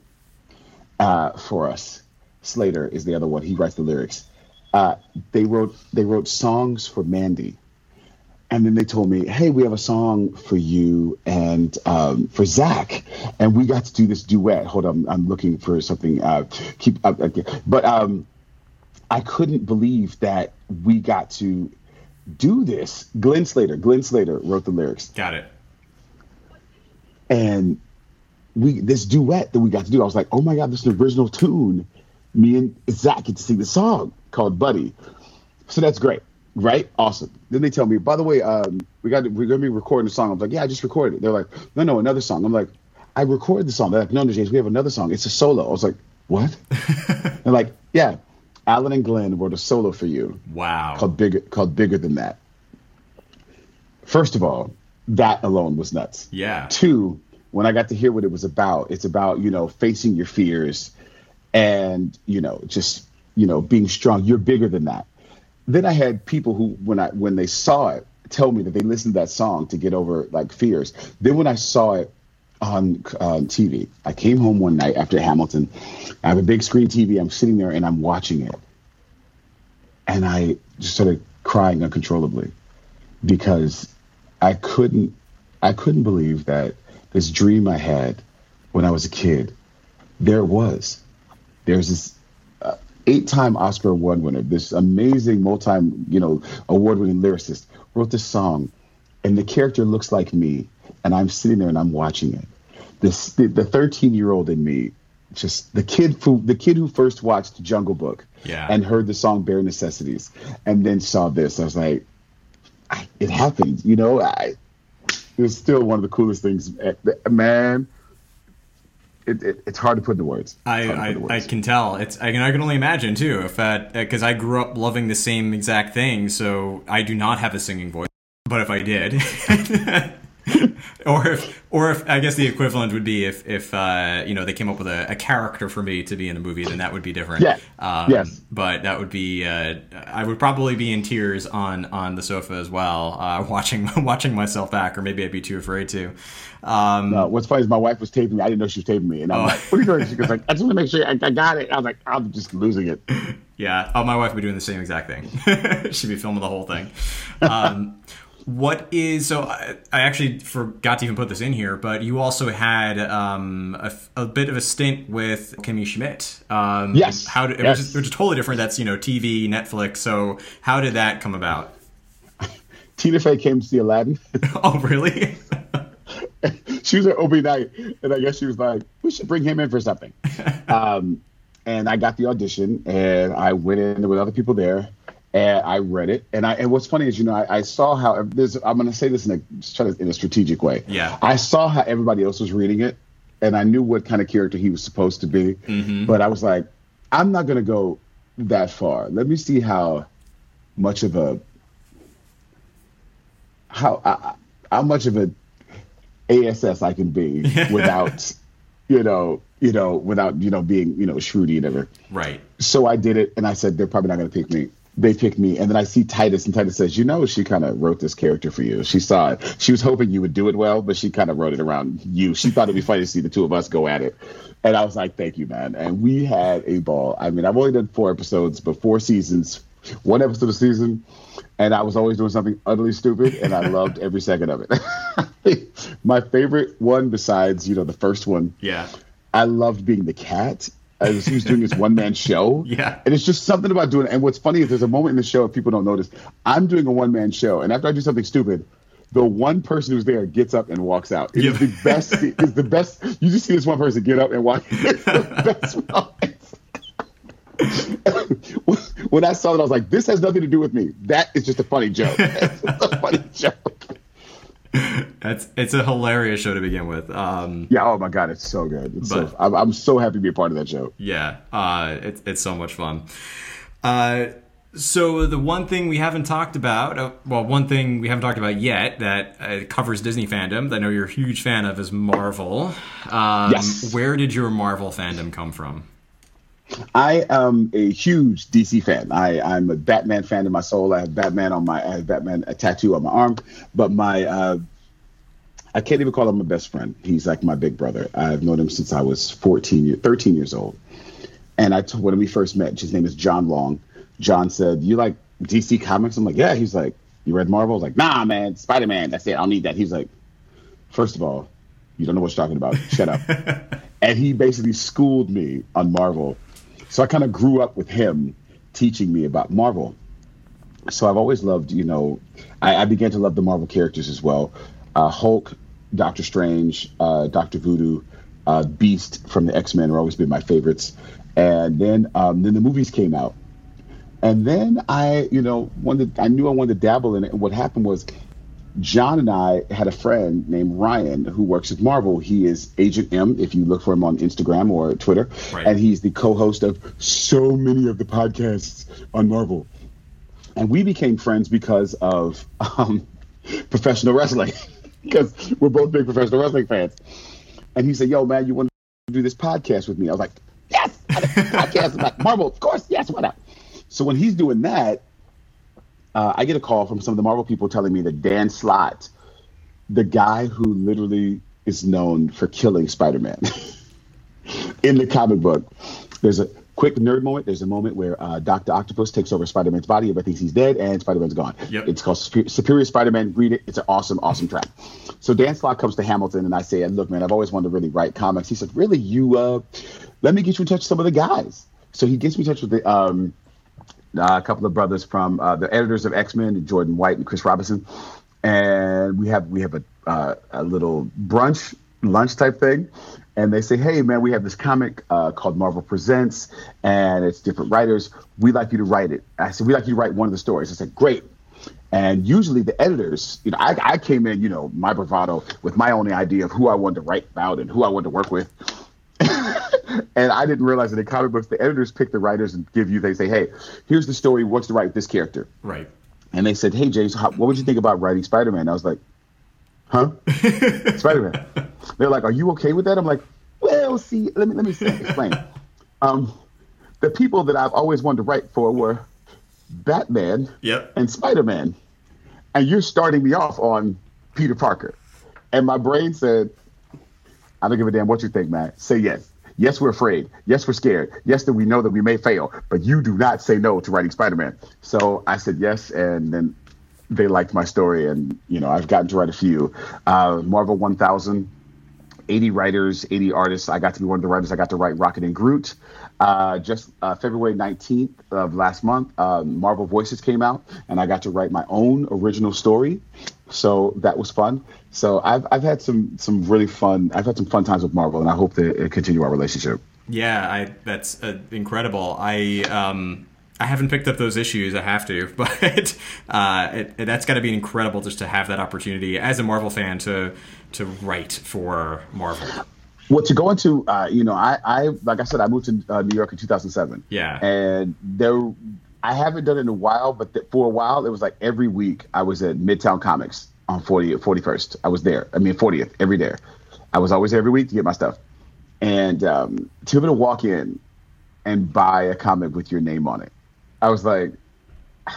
uh, for us. Slater is the other one. He writes the lyrics. Uh, they wrote they wrote songs for Mandy, and then they told me, "Hey, we have a song for you and um, for Zach, and we got to do this duet." Hold on, I'm looking for something. Uh, keep up, okay. but um, I couldn't believe that we got to do this. Glenn Slater, Glenn Slater wrote the lyrics, Got it. and we this duet that we got to do. I was like, "Oh my god, this is an original tune." Me and Zach get to sing the song called "Buddy," so that's great, right? Awesome. Then they tell me, by the way, um, we got to, we're gonna be recording a song. I'm like, "Yeah, I just recorded it." They're like, "No, no, another song." I'm like, "I recorded the song." They're like, "No, no, James, we have another song. It's a solo." I was like, "What?" They're like, "Yeah, Alan and Glenn wrote a solo for you." Wow. called bigger called bigger than that. First of all, that alone was nuts. Yeah. Two, when I got to hear what it was about, it's about you know facing your fears, and you know just you know being strong. You're bigger than that. Then I had people who when I when they saw it tell me that they listened to that song to get over like fears. Then when I saw it on uh, TV, I came home one night after Hamilton. I have a big screen TV. I'm sitting there and I'm watching it and I just started crying uncontrollably because I couldn't I couldn't believe that this dream I had when I was a kid there it was there's this uh, eight-time Oscar award winner this amazing multi you know award-winning lyricist wrote this song and the character looks like me and I'm sitting there and I'm watching it this the 13 year old in me just the kid who the kid who first watched Jungle Book Yeah. and heard the song Bare Necessities and then saw this. I was like, I, it happened, you know. I, it was still one of the coolest things, eh, man. It, it, it's hard to put into words. I, hard to put I, into I can tell. It's I can I can only imagine too if that because I grew up loving the same exact thing. So I do not have a singing voice, but if I did, or if or if I guess the equivalent would be if if uh, you know they came up with a, a character for me to be in a movie, then that would be different. Yeah. Um, Yes. But that would be uh, I would probably be in tears on on the sofa as well, uh, watching watching myself back, or maybe I'd be too afraid to. Um, Uh, what's funny is my wife was taping me. I didn't know she was taping me, and I'm Oh. like, "What are you doing?" She goes like, "I just want to make sure I, I got it." I was like, "I'm just losing it." Yeah. Oh, my wife would be doing the same exact thing. She'd be filming the whole thing. Um, what is so? I, I actually forgot to even put this in here, but you also had um, a, a bit of a stint with Kimmy Schmidt. Um, Yes. How did, Yes. which, is, which is totally different. That's you know TV, Netflix. So how did that come about? Tina Fey came to see Aladdin. oh, really? she was at Obi night, and I guess she was like, "We should bring him in for something." um, and I got the audition, and I went in there with other people there, and I read it. And I and what's funny is, you know, I, I saw how there's. I'm going to say this in a just try to, in a strategic way. Yeah. I saw how everybody else was reading it, and I knew what kind of character he was supposed to be. But I was like, I'm not going to go that far. Let me see how much of a how uh, how much of a ASS I can be without, you know, you know, without you know being you know shrewdy and ever. right. So I did it, and I said they're probably not going to pick me. They picked me, and then I see Titus, and Titus says, "You know, she kind of wrote this character for you. She saw it. She was hoping you would do it well, but she kind of wrote it around you. She thought it'd be funny to see the two of us go at it." And I was like, "Thank you, man." And we had a ball. I mean, I've only done four episodes, but four seasons, one episode a season, and I was always doing something utterly stupid, and I loved every second of it. My favorite one, besides you know the first one, Yeah. I loved being the cat. As he was doing his one man show. Yeah. And it's just something about doing it. And what's funny is there's a moment in the show, if people don't notice, I'm doing a one man show. And after I do something stupid, the one person who's there gets up and walks out. It is Yeah. the best. It's the best. You just see this one person get up and walk. It's the best when I saw it, I was like, this has nothing to do with me. That is just a funny joke. It's just a funny joke. That's it's a hilarious show to begin with. Um, Yeah. Oh my God. It's so good. It's so, But- I'm, I'm so happy to be a part of that show. yeah, uh, it's it's so much fun. Uh, so the one thing we haven't talked about, uh, well, one thing we haven't talked about yet that uh, covers Disney fandom that I know you're a huge fan of is Marvel. Um, Yes. Where did your Marvel fandom come from? I am a huge DC fan. I, I'm a Batman fan in my soul. I have Batman on my I have Batman a tattoo on my arm. But my uh, I can't even call him my best friend. He's like my big brother. I've known him since I was 14, year, 13 years old. And I when we first met, his name is John Long. John said, "You like DC comics?" I'm like, "Yeah." He's like, "You read Marvel?" I was like, "Nah, man, Spider Man. That's it. I don't need that." He's like, first of all, you don't know what you're talking about. Shut up." and he basically schooled me on Marvel. So I kind of grew up with him teaching me about Marvel. So I've always loved, you know, I, I began to love the Marvel characters as well. Uh, Hulk, Doctor Strange, uh, Doctor Voodoo, uh, Beast from the X Men have always been my favorites. And then, um, then the movies came out, and then I, you know, wanted. I knew I wanted to dabble in it. And what happened was, John and I had a friend named Ryan who works at Marvel. He is Agent M, if you look for him on Instagram or Twitter. Right. And he's the co host of so many of the podcasts on Marvel. And we became friends because of um, professional wrestling, because we're both big professional wrestling fans. And he said, Yo, man, you want to do this podcast with me? I was like, Yes, I have a podcast about Marvel. Of course, yes, why not? So when he's doing that, uh, I get a call from some of the Marvel people telling me that Dan Slott, the guy who literally is known for killing Spider-Man in the comic book, there's a quick nerd moment. There's a moment where uh, Doctor Octopus takes over Spider-Man's body. Everybody thinks he's dead, and Spider-Man's gone. Yep. It's called Superior, Superior Spider-Man. Read it. It's an awesome, awesome track. So Dan Slott comes to Hamilton, and I say, "Look, man, I've always wanted to really write comics." He said, "Really? You? Uh, let me get you in touch with some of the guys." So he gets me in touch with the um, uh, a couple of brothers from uh, the editors of X Men, Jordan White and Chris Robinson, and we have we have a uh, a little brunch lunch type thing, and they say, "Hey, man, we have this comic uh, called Marvel Presents, and it's different writers. We'd like you to write it." I said, "We'd like you to write one of the stories." I said, "Great." And usually the editors, you know, I, I came in, you know, my bravado with my own idea of who I wanted to write about and who I wanted to work with. and I didn't realize that in comic books, the editors pick the writers and give you, they say, hey, here's the story. What's to write this character? Right. And they said, hey, James, how, what would you think about writing Spider Man? I was like, huh? Spider Man. They're like, are you okay with that? I'm like, well, see, let me, let me explain. Um, the people that I've always wanted to write for were Batman Yep. and Spider Man. And you're starting me off on Peter Parker. And my brain said, I don't give a damn what you think, man. Say yes. Yes, we're afraid. Yes, we're scared. Yes, that we know that we may fail, but you do not say no to writing Spider Man. So I said yes, and then they liked my story, and you know I've gotten to write a few. Uh, Marvel 1000, 80 writers, 80 artists. I got to be one of the writers. I got to write Rocket and Groot. Uh, just uh, February 19th of last month, um, Marvel Voices came out, and I got to write my own original story. So that was fun. So I've I've had some some really fun. I've had some fun times with Marvel, and I hope to uh, continue our relationship. Yeah, I that's uh, incredible. I um I haven't picked up those issues. I have to, but uh, it, it- that's got to be incredible just to have that opportunity as a Marvel fan to to write for Marvel. Well, to go into, uh, you know, I, I like I said, I moved to uh, New York in 2007. Yeah. And there, I haven't done it in a while, but th- for a while, it was like every week I was at Midtown Comics on 40, 41st. I was there. I mean, 40th every day. I was always there every week to get my stuff. And um, to be able to walk in and buy a comic with your name on it. I was like,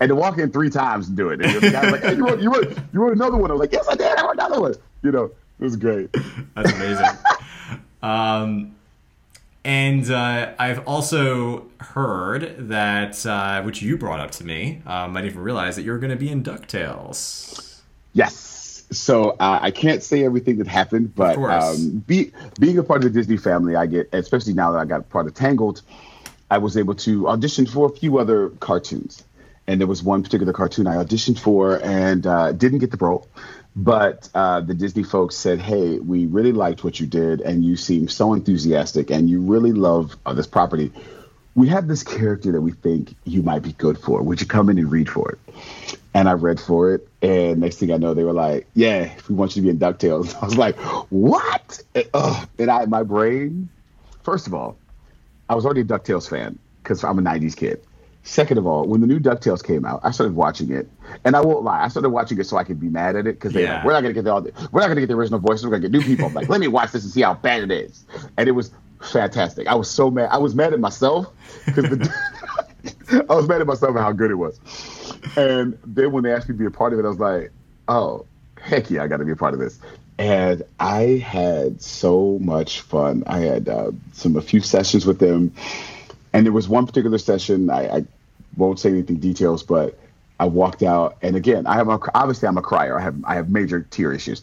and to walk in three times and do it. And the like, hey, you wrote, you, wrote, you wrote another one. I was like, yes, I did. I wrote another one. You know, it was great. That's amazing. um, and uh, I've also heard that, uh, which you brought up to me, um, I didn't even realize that you're going to be in DuckTales. Yes. So uh, I can't say everything that happened, but um, be, being a part of the Disney family, I get, especially now that I got part of Tangled, I was able to audition for a few other cartoons. And there was one particular cartoon I auditioned for and uh, didn't get the role. But uh, the Disney folks said, "Hey, we really liked what you did, and you seem so enthusiastic, and you really love uh, this property. We have this character that we think you might be good for. Would you come in and read for it?" And I read for it, and next thing I know, they were like, "Yeah, we want you to be in Ducktales." I was like, "What?" And, and I, my brain, first of all, I was already a Ducktales fan because I'm a '90s kid. Second of all, when the new DuckTales came out, I started watching it, and I won't lie, I started watching it so I could be mad at it because yeah. like, we're not gonna get the we're not gonna get the original voices, we're gonna get new people. I'm like, let me watch this and see how bad it is, and it was fantastic. I was so mad. I was mad at myself because I was mad at myself at how good it was. And then when they asked me to be a part of it, I was like, oh heck yeah, I got to be a part of this. And I had so much fun. I had uh, some a few sessions with them and there was one particular session, I, I won't say anything details, but I walked out, and again, I have a, obviously I'm a crier. I have I have major tear issues,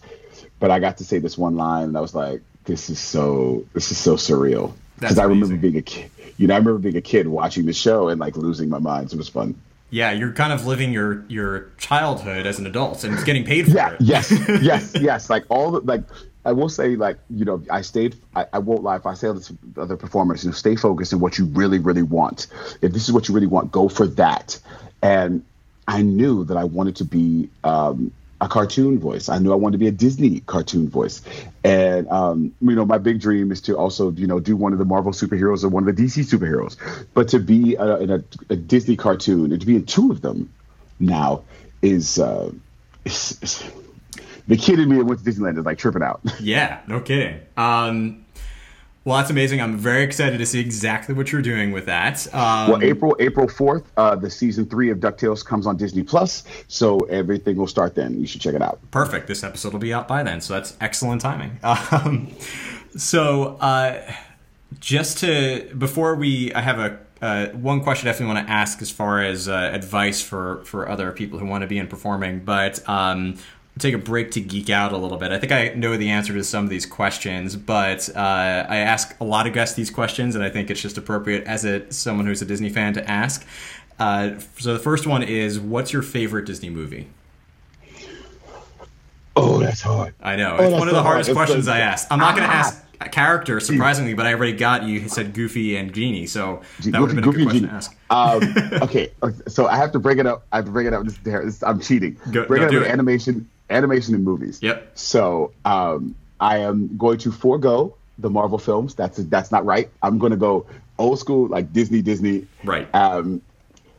but I got to say this one line, and I was like, "This is so this is so surreal." Because I remember being a kid, you know, I remember being a kid watching the show and like losing my mind. So it was fun. Yeah, you're kind of living your your childhood as an adult, and it's getting paid for yeah, it. yes, yes, yes. Like all the like I will say, like, you know, I stayed, I, I won't lie, if I say this to other performers, you know, stay focused on what you really, really want. If this is what you really want, go for that. And I knew that I wanted to be um, a cartoon voice. I knew I wanted to be a Disney cartoon voice. And, um, you know, my big dream is to also, you know, do one of the Marvel superheroes or one of the DC superheroes. But to be a, in a, a Disney cartoon and to be in two of them now is, uh, the kid in me that went to Disneyland is like tripping out. yeah, no kidding. Um, well, that's amazing. I'm very excited to see exactly what you're doing with that. Um, well, April April fourth, uh, the season three of Ducktales comes on Disney Plus, so everything will start then. You should check it out. Perfect. This episode will be out by then, so that's excellent timing. Um, so, uh, just to before we, I have a uh, one question I definitely want to ask as far as uh, advice for for other people who want to be in performing, but um, take a break to geek out a little bit. I think I know the answer to some of these questions, but uh, I ask a lot of guests these questions, and I think it's just appropriate as a someone who's a Disney fan to ask. Uh, so the first one is, what's your favorite Disney movie? Oh, that's hard. I know. Oh, it's one of the hardest hard. questions I asked. I'm not going to ah. ask a character, surprisingly, but I already got you said Goofy and Genie, so that would have been Goofy a good question to ask. Um, okay, so I have to break it up. I have to break it up. I'm cheating. Go, break it up with animation animation and movies. Yep. So um, I am going to forego the Marvel films. That's that's not right. I'm going to go old school, like Disney, Disney. Right. Um,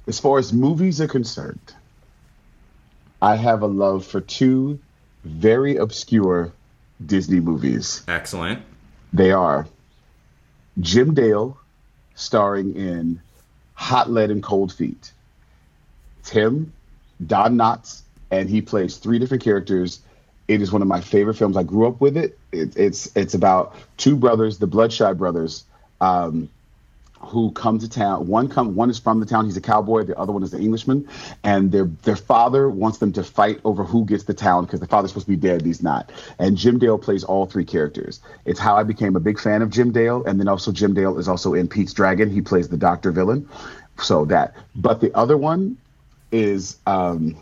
as far as movies are concerned, I have a love for two very obscure Disney movies. Excellent. They are Jim Dale, starring in Hot Lead and Cold Feet. Tim, Don Knotts, and he plays three different characters. It is one of my favorite films. I grew up with it. it it's it's about two brothers, the Bloodshy brothers, um, who come to town. One come one is from the town. He's a cowboy. The other one is an Englishman, and their their father wants them to fight over who gets the town because the father's supposed to be dead. he's not. And Jim Dale plays all three characters. It's how I became a big fan of Jim Dale, and then also Jim Dale is also in Pete's Dragon. He plays the Doctor villain. So that. But the other one is. Um,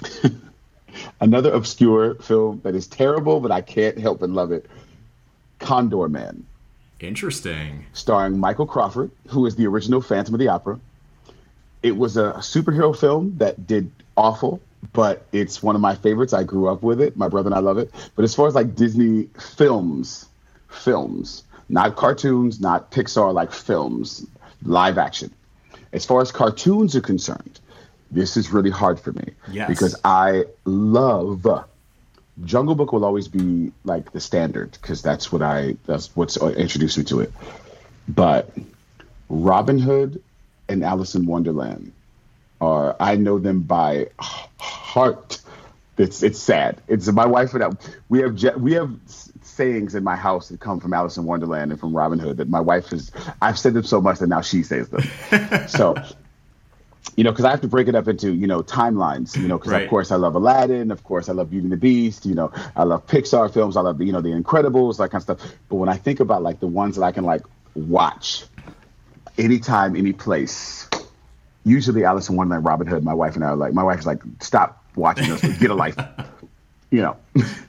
Another obscure film that is terrible, but I can't help but love it. Condorman. Interesting. Starring Michael Crawford, who is the original Phantom of the Opera. It was a superhero film that did awful, but it's one of my favorites. I grew up with it. My brother and I love it. But as far as like Disney films, films, not cartoons, not Pixar, like films, live action. As far as cartoons are concerned, this is really hard for me yes. because I love Jungle Book will always be like the standard because that's what I that's what's uh, introduced me to it. but Robin Hood and Alice in Wonderland are I know them by heart. It's it's sad. It's my wife and I. We have we have sayings in my house that come from Alice in Wonderland and from Robin Hood that my wife has. I've said them so much that now she says them. so you know, because I have to break it up into, you know, timelines, you know, because Right. of course I love Aladdin, of course I love Beauty and the Beast, you know, I love Pixar films, I love, you know, The Incredibles, that kind of stuff. But when I think about like the ones that I can like watch anytime, any place, usually Alice in Wonderland, Robin Hood, my wife and I are like, my wife's like, stop watching this, get a life, you know.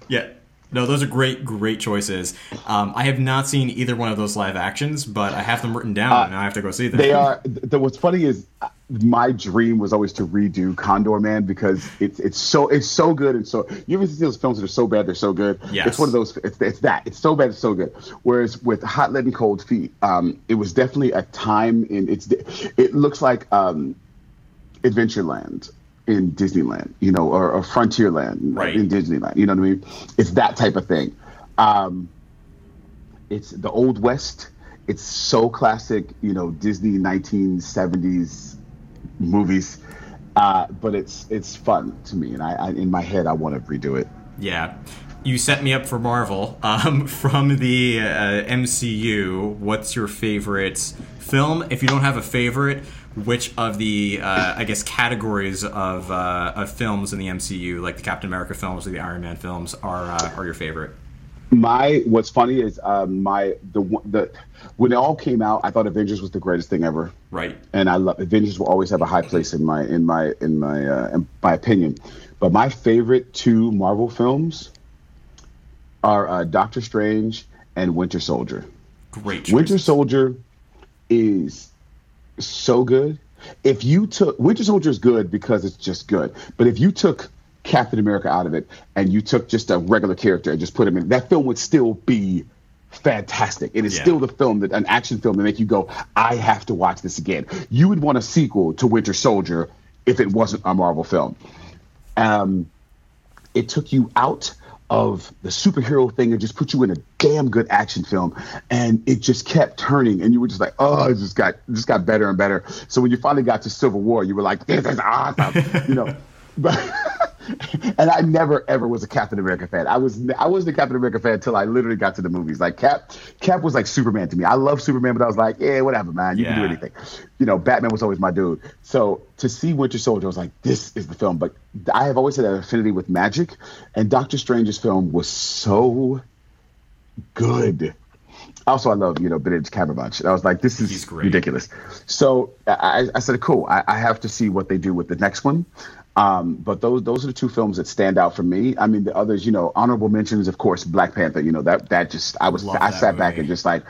Yeah. No, those are great, great choices. Um, I have not seen either one of those live actions, but I have them written down, and I have to go see them. Uh, They are. The, what's funny is uh, my dream was always to redo Condorman because it's it's so it's so good and so you ever see those films that are so bad they're so good. Yes. It's one of those. It's it's that. It's so bad it's so good. Whereas with Hot Lead and Cold Feet, um, it was definitely a time in it's. It looks like um, Adventureland in Disneyland, you know, or, or Frontierland Right. in Disneyland. You know what I mean? It's that type of thing. Um, it's the old west it's so classic you know disney 1970s movies uh, but it's it's fun to me and I, I in my head i want to redo it Yeah. You set me up for Marvel. Um, from the uh, MCU, what's your favorite film? If you don't have a favorite, which of the, uh, I guess, categories of, uh, of films in the MCU, like the Captain America films or the Iron Man films, are, uh, are your favorite? my what's funny is um, my the the when it all came out i thought avengers was the greatest thing ever Right. and I love Avengers will always have a high place in my in my in my uh, in my opinion. But my favorite two Marvel films are uh, Doctor Strange and Winter Soldier. Great choice. Winter Soldier is so good. If you took Winter Soldier is good because it's just good, but if you took Captain America out of it and you took just a regular character and just put him in, that film would still be fantastic. It is Yeah. still the film that an action film that make you go, I have to watch this again. You would want a sequel to Winter Soldier if it wasn't a Marvel film. Um, it took you out of the superhero thing and just put you in a damn good action film. And it just kept turning. And you were just like oh it just got it just got better and better. So when you finally got to civil war you were like this is awesome you know. But and I never ever was a Captain America fan. I was I wasn't a Captain America fan until I literally got to the movies. Like Cap, Cap was like Superman to me. I love Superman, but I was like, yeah, whatever, man. You can do anything. You know, Batman was always my dude. So to see Winter Soldier, I was like, this is the film. But I have always had an affinity with magic, and Doctor Strange's film was so good. Also, I love you know Benedict Cumberbatch. I was like, this is ridiculous. So I, I said, cool. I, I have to see what they do with the next one. Um, but those those are the two films that stand out for me. I mean, the others, you know, honorable mentions, of course, Black Panther. You know that that just I was Love I that sat back movie. and just like,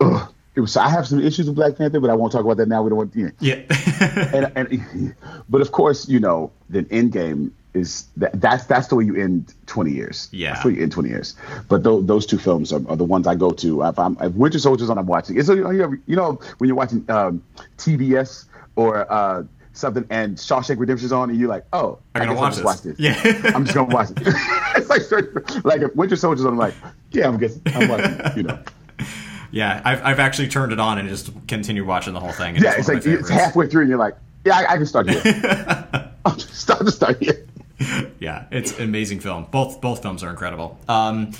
ugh. It was. I have some issues with Black Panther, but I won't talk about that now. We don't want. You know, Yeah. and, and but of course, you know, the end game is that that's that's the way you end 20 years. Yeah. that's the way you end 20 years. But tho- those two films are, are the ones I go to. If, I'm, if Winter Soldier's on, I'm watching. It's you know, you know when you're watching um, TBS or uh, something, and Shawshank Redemption's on, and you're like, oh, I'm I gonna watch just this. watch this. Yeah. I'm just gonna watch it. it's like straight- like if Winter Soldier's on, I'm like, yeah, I'm guessing I'm watching. it, You know. yeah. I've, I've actually turned it on and just continued watching the whole thing. Yeah, it's like it's halfway through, and you're like, yeah, I, I can start here. I'll just start to start here. yeah, it's an amazing film. Both both films are incredible. Um,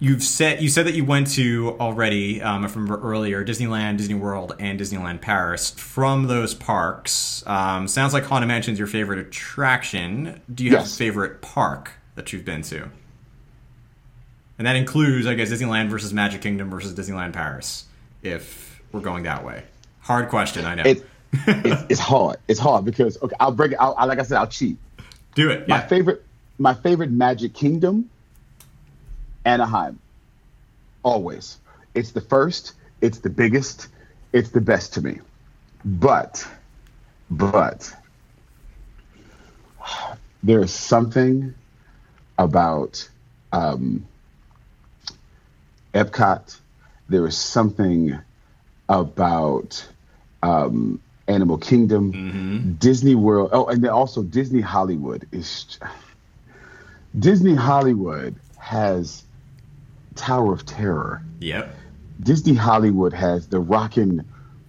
you've said you said that you went to already um, if I remember earlier Disneyland, Disney World, and Disneyland Paris. From those parks, um, sounds like Haunted Mansion's your favorite attraction. Do you have a favorite park that you've been to? And that includes, I guess, Disneyland versus Magic Kingdom versus Disneyland Paris. If we're going that way, hard question. I know. it, it's, it's hard. It's hard because okay, I'll break it. I'll, I, like I said, I'll cheat. Do it. My favorite, my favorite Magic Kingdom, Anaheim. Always, it's the first. It's the biggest. It's the best to me. But, but, there is something about um, Epcot. There is something about um, Animal Kingdom, Disney World. Oh, and then also Disney Hollywood is. Disney Hollywood has Tower of Terror. Yep. Disney Hollywood has the rockin'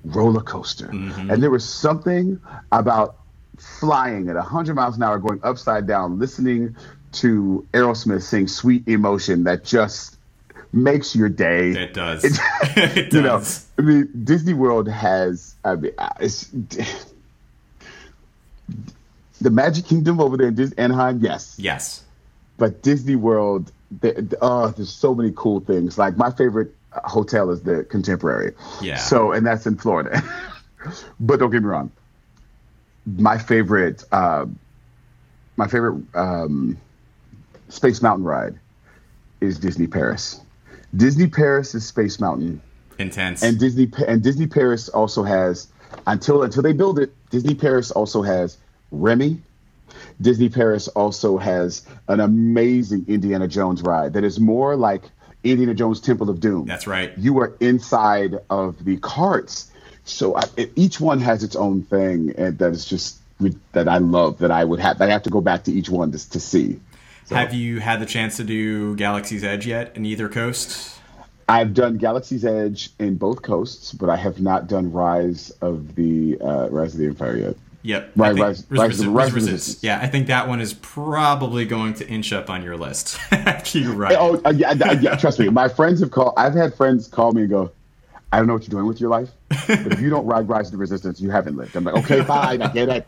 roller coaster, Mm-hmm. and there was something about flying at 100 miles an hour, going upside down, listening to Aerosmith sing "Sweet Emotion" that just makes your day. It does. It- it you know, does. I mean, Disney World has. I mean, it's the Magic Kingdom over there in Dis- Anaheim. Yes, Yes. but Disney World, there, oh, there's so many cool things. Like my favorite uh, hotel is the Contemporary. Yeah. So, and that's in Florida. but don't get me wrong. My favorite, uh, my favorite um, Space Mountain ride is Disney Paris. Disney Paris is Space Mountain, Intense. and Disney and Disney Paris also has until until they build it. Disney Paris also has Remy. Disney Paris also has an amazing Indiana Jones ride that is more like Indiana Jones Temple of Doom. That's right. You are inside of the carts, so I, it, each one has its own thing, and that is just that I love. That I would have. I have to go back to each one to, to see. Have you had the chance to do Galaxy's Edge yet in either coast? I've done Galaxy's Edge in both coasts, but I have not done Rise of the uh, Rise of the Empire yet. Yep. Right, think- Rise- Res- Rise Res- Rise Resistance. Resistance. Yeah, I think that one is probably going to inch up on your list write. Oh, uh, yeah, uh, yeah, trust me. My friends have called. I've had friends call me and go, "I don't know what you're doing with your life, but if you don't ride Rise of the Resistance, you haven't lived." I'm like, "Okay, fine, I get it."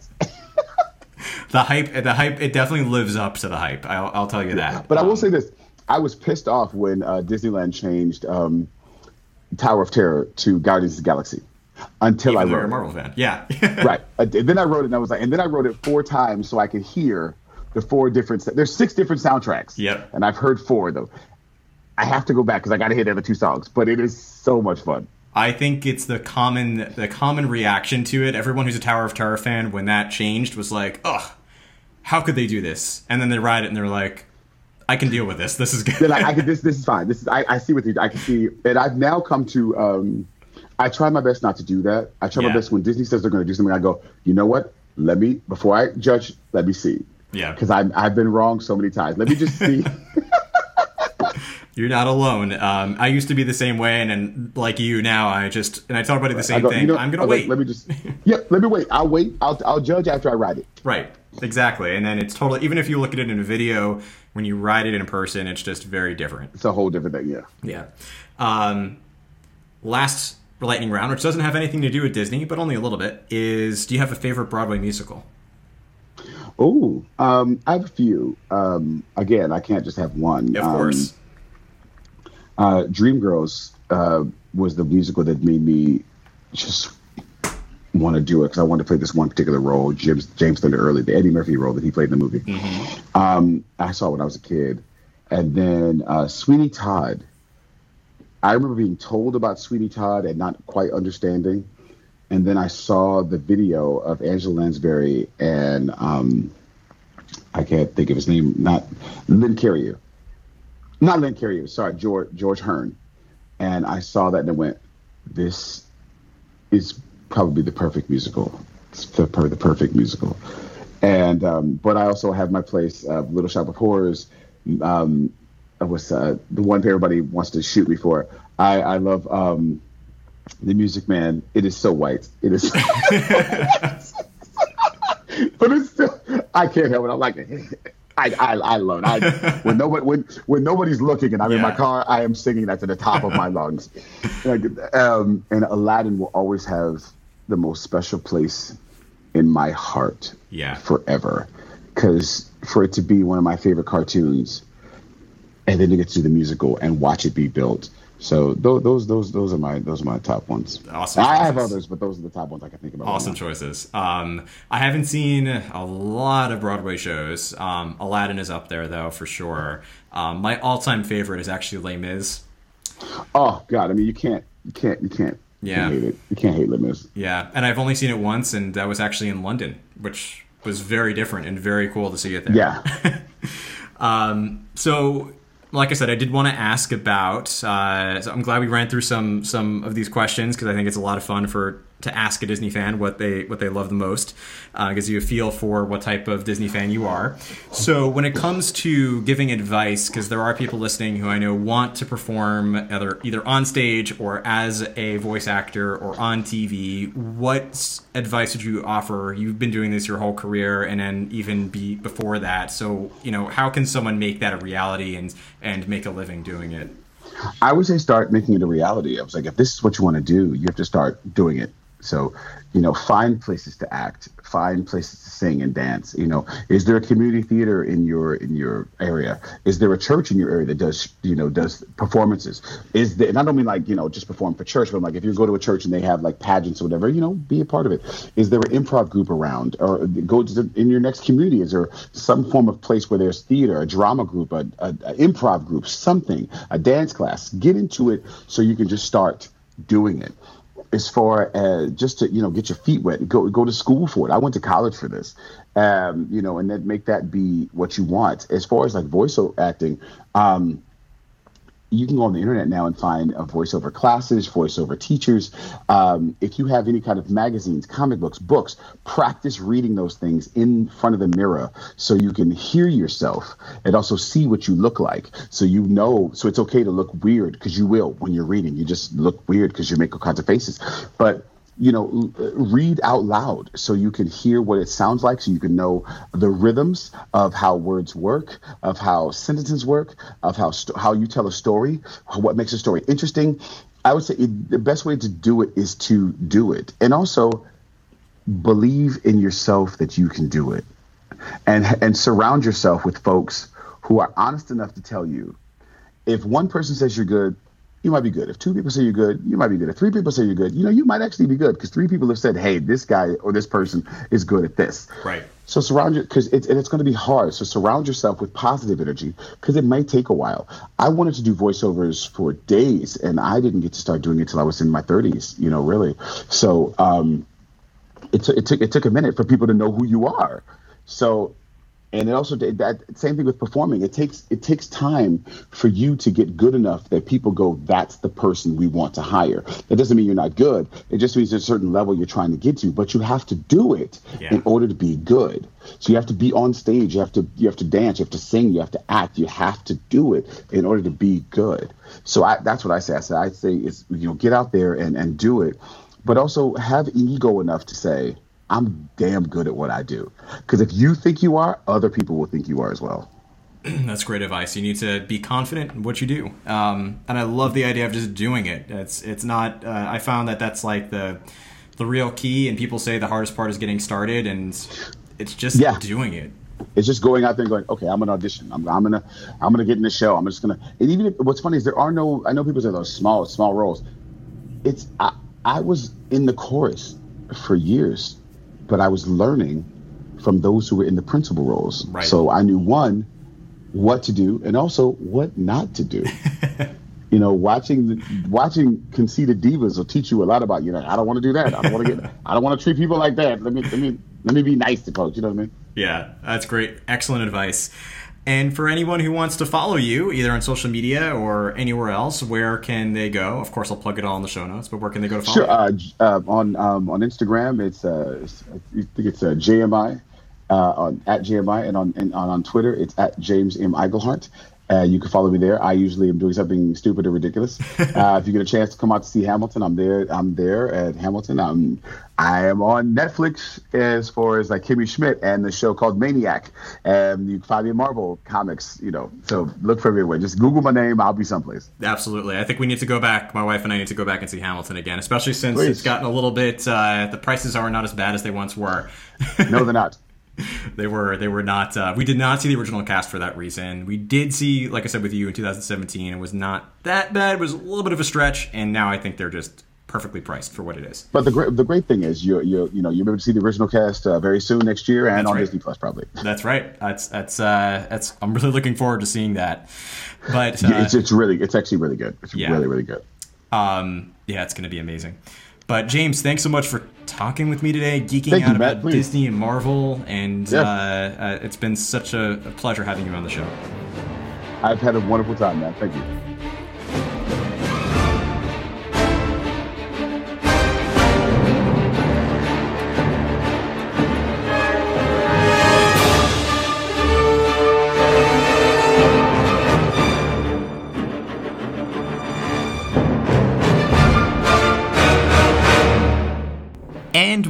The hype, the hype, it definitely lives up to the hype. I'll, I'll tell you that. But I will Um, say this: I was pissed off when uh, Disneyland changed um, Tower of Terror to Guardians of the Galaxy until I even though you're wrote a it. Marvel fan. Yeah. right. Uh, then I rode it, and I was like, and then I rode it four times so I could hear the four different. There's six different soundtracks. Yep. And I've heard four of them. I have to go back because I got to hear the other two songs, but it is so much fun. I think it's the common the common reaction to it. Everyone who's a Tower of Terror fan, when that changed, was like, "Ugh, how could they do this?" And then they ride it and they're like, "I can deal with this. This is good." Like, I can, this, this is fine. This is, I, I see what you, I can see, and I've now come to, um, I try my best not to do that. I try Yeah. my best when Disney says they're going to do something. I go, you know what? Let me before I judge. Let me see. Yeah. Because I've I've been wrong so many times. Let me just see. You're not alone. Um, I used to be the same way, and then like you now, I just and I tell everybody the same go, thing. you know, I'm gonna I go, wait. Let me just. Yeah. Let me wait. I'll wait. I'll I'll judge after I ride it. Right. Exactly. And then it's totally even if you look at it in a video, when you ride it in person, it's just very different. It's a whole different thing. Yeah. Yeah. Um, last lightning round, which doesn't have anything to do with Disney, but only a little bit, is do you have a favorite Broadway musical? Oh, um, I have a few. Um, again, I can't just have one. Of Um, course. uh, Dreamgirls uh, was the musical that made me just want to do it because I wanted to play this one particular role, James James Thunder Early, the Eddie Murphy role that he played in the movie. Um, I saw it when I was a kid, and then uh, Sweeney Todd. I remember being told about Sweeney Todd and not quite understanding, and then I saw the video of Angela Lansbury and um, I can't think of his name, not Len Cariou not Len Cariou, sorry, George George Hearn, and I saw that and I went, "This is probably the perfect musical. It's the, the perfect musical." And um, but I also have my place, uh, Little Shop of Horrors. Um, was uh, the one everybody wants to shoot me for. I I love um, the Music Man. It is so white. It is. but it's still, I can't help it. I like it. I, I, I love it. I, when nobody when when nobody's looking and I'm in my car, I am singing that to the top of my lungs. Like, um, and Aladdin will always have the most special place in my heart Yeah. forever, because for it to be one of my favorite cartoons, and then you get to do the musical and watch it be built. So those those those those are my those are my top ones. Awesome I have others, but those are the top ones I can think about. Awesome now. choices. Um, I haven't seen a lot of Broadway shows. Um, Aladdin is up there though for sure. Um, my all-time favorite is actually Les Mis. Oh God, I mean you can't you can't you can't you Yeah. can't hate it. You can't hate Les Mis. Yeah, and I've only seen it once, and that was actually in London, which was very different and very cool to see it there. Yeah. um, So, like I said, I did want to ask about. Uh, so I'm glad we ran through some some of these questions because I think it's a lot of fun for to ask a Disney fan what they what they love the most, uh, gives you a feel for what type of Disney fan you are. So when it comes to giving advice, because there are people listening who I know want to perform either either on stage or as a voice actor or on TV, what advice would you offer? You've been doing this your whole career, and then even be before that. So you know, how can someone make that a reality and and make a living doing it? I would say start making it a reality. I was like, if this is what you want to do, you have to start doing it. So, you know, find places to act, find places to sing and dance. You know, is there a community theater in your in your area? Is there a church in your area that does you know does performances? Is there? And I don't mean like you know just perform for church, but I'm like if you go to a church and they have like pageants or whatever, you know, be a part of it. Is there an improv group around, or go to the, in your next community? Is there some form of place where there's theater, a drama group, a, a, a improv group, something, a dance class? Get into it so you can just start doing it as far as just to you know get your feet wet and go go to school for it. I went to college for this. Um, you know and then make that be what you want. As far as like voice acting um, you can go on the internet now and find uh, voiceover classes, voiceover teachers. Um, if you have any kind of magazines, comic books, books, practice reading those things in front of the mirror so you can hear yourself and also see what you look like. So you know, so it's okay to look weird because you will when you're reading. You just look weird because you make all kinds of faces. But you know, uh, read out loud so you can hear what it sounds like, so you can know the rhythms of how words work, of how sentences work, of how how you tell a story, what makes a story interesting. I would say it, the best way to do it is to do it, and also believe in yourself that you can do it, and and surround yourself with folks who are honest enough to tell you if one person says you're good, you might be good. If two people say you're good, you might be good. If three people say you're good, you know, you might actually be good because three people have said, hey, this guy or this person is good at this. Right. So surround you because it's and it's going to be hard. So surround yourself with positive energy because it may take a while. I wanted to do voiceovers for days, and I didn't get to start doing it till I was in my 30s. You know, really. So um, it, t- it took it took a minute for people to know who you are. So and it also that same thing with performing. It takes it takes time for you to get good enough that people go that's the person we want to hire. That doesn't mean you're not good. It just means there's a certain level you're trying to get to but you have to do it yeah. in order to be good. So you have to be on stage. You have to you have to dance. You have to sing. You have to act. You have to do it in order to be good. So I, that's what i say. I say i say is you know get out there and and do it. But also have ego enough to say I'm damn good at what I do. Because if you think you are, other people will think you are as well. That's great advice. You need to be confident in what you do, um, and I love the idea of just doing it. It's it's not. Uh, I found that that's like the the real key. And people say the hardest part is getting started, and it's just yeah. doing it. It's just going out there and going, okay, I'm gonna audition. I'm, I'm gonna I'm gonna get in the show. I'm just gonna. And even if, what's funny is there are no. I know people say those small small roles. It's I, I was in the chorus for years but I was learning from those who were in the principal roles. Right. So I knew one, what to do, and also what not to do. you know, watching the, watching conceited divas will teach you a lot about. You know, I don't want to do that. I don't want to get. I don't want to treat people like that. Let me let me let me be nice to folks. You know what I mean? Yeah, that's great. Excellent advice. And for anyone who wants to follow you, either on social media or anywhere else, where can they go? Of course, I'll plug it all in the show notes. But where can they go to follow? Sure. Uh, uh, on um, on Instagram, it's uh, I think it's uh, JMI uh, on at JMI, and on and on, on Twitter, it's at James M Iglehart. Uh, you can follow me there. I usually am doing something stupid or ridiculous. Uh, if you get a chance to come out to see Hamilton, I'm there. I'm there at Hamilton. I'm I am on Netflix as far as like Kimmy Schmidt and the show called Maniac. And you can find me in Marvel comics. You know, so look for me everywhere. Just Google my name. I'll be someplace. Absolutely. I think we need to go back. My wife and I need to go back and see Hamilton again, especially since Please. it's gotten a little bit. Uh, the prices are not as bad as they once were. no, they're not. they were they were not uh, we did not see the original cast for that reason. We did see like i said with you in 2017 it was not that bad it was a little bit of a stretch and now i think they're just perfectly priced for what it is. But the great the great thing is you you you know you're able to see the original cast uh, very soon next year and that's on right. disney plus probably. That's right. That's that's uh that's i'm really looking forward to seeing that. But yeah, it's, uh, it's really it's actually really good. It's yeah. really really good. Um yeah it's gonna be amazing but James, thanks so much for talking with me today, geeking Thank out you, about Disney and Marvel, and yeah. uh, uh, it's been such a, a pleasure having you on the show. I've had a wonderful time, man. Thank you.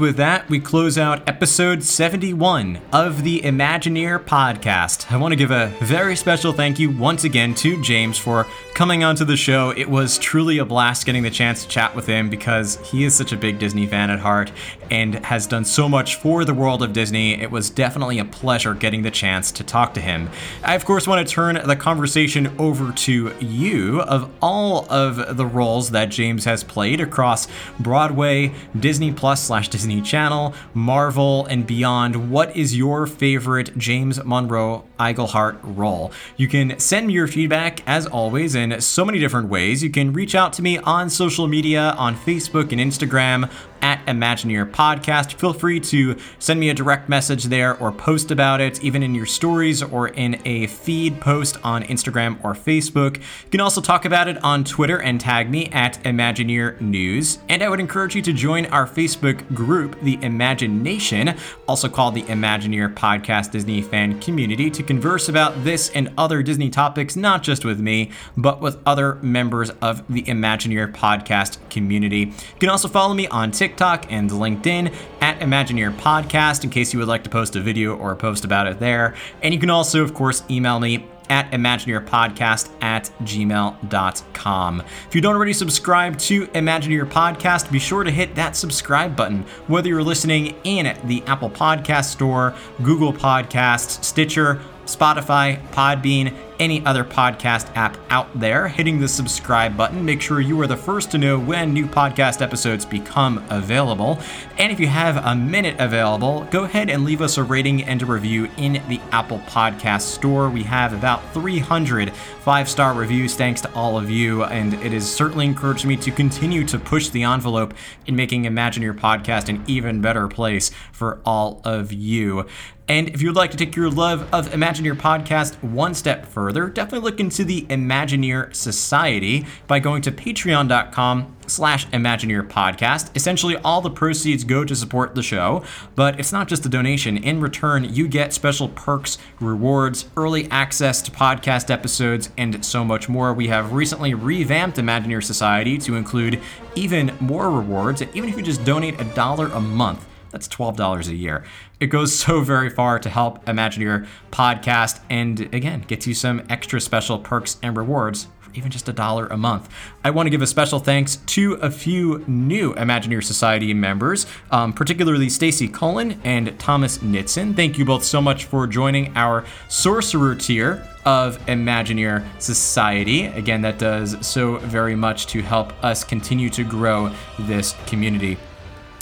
With that, we close out episode 71 of the Imagineer podcast. I want to give a very special thank you once again to James for coming onto the show. It was truly a blast getting the chance to chat with him because he is such a big Disney fan at heart and has done so much for the world of Disney. It was definitely a pleasure getting the chance to talk to him. I, of course, want to turn the conversation over to you of all of the roles that James has played across Broadway, Disney Plus slash Disney Channel, Marvel, and beyond. What is your favorite James Monroe Iglehart role? You can send me your feedback as always in so many different ways. You can reach out to me on social media on Facebook and Instagram at Imagineer Podcast. Feel free to send me a direct message there or post about it, even in your stories or in a feed post on Instagram or Facebook. You can also talk about it on Twitter and tag me at Imagineer News. And I would encourage you to join our Facebook group, the Imagination, also called the Imagineer Podcast Disney Fan Community, to converse about this and other Disney topics, not just with me, but with other members of the Imagineer Podcast community. You can also follow me on TikTok TikTok and LinkedIn at Imagineer Podcast in case you would like to post a video or a post about it there. And you can also, of course, email me at imagineerpodcast at gmail.com. If you don't already subscribe to Imagineer Podcast, be sure to hit that subscribe button, whether you're listening in the Apple Podcast Store, Google Podcasts, Stitcher, Spotify, Podbean, any other podcast app out there, hitting the subscribe button. Make sure you are the first to know when new podcast episodes become available. And if you have a minute available, go ahead and leave us a rating and a review in the Apple Podcast Store. We have about 300 five star reviews thanks to all of you, and it has certainly encouraged me to continue to push the envelope in making Imagineer Podcast an even better place for all of you. And if you'd like to take your love of Imagineer Podcast one step further, definitely look into the Imagineer Society by going to patreon.com slash Imagineer Podcast. Essentially, all the proceeds go to support the show, but it's not just a donation. In return, you get special perks, rewards, early access to podcast episodes, and so much more. We have recently revamped Imagineer Society to include even more rewards, and even if you just donate a dollar a month, that's $12 a year. It goes so very far to help Imagineer podcast and again, gets you some extra special perks and rewards for even just a dollar a month. I want to give a special thanks to a few new Imagineer Society members, um, particularly Stacy Cullen and Thomas Nitson. Thank you both so much for joining our Sorcerer tier of Imagineer Society. Again, that does so very much to help us continue to grow this community.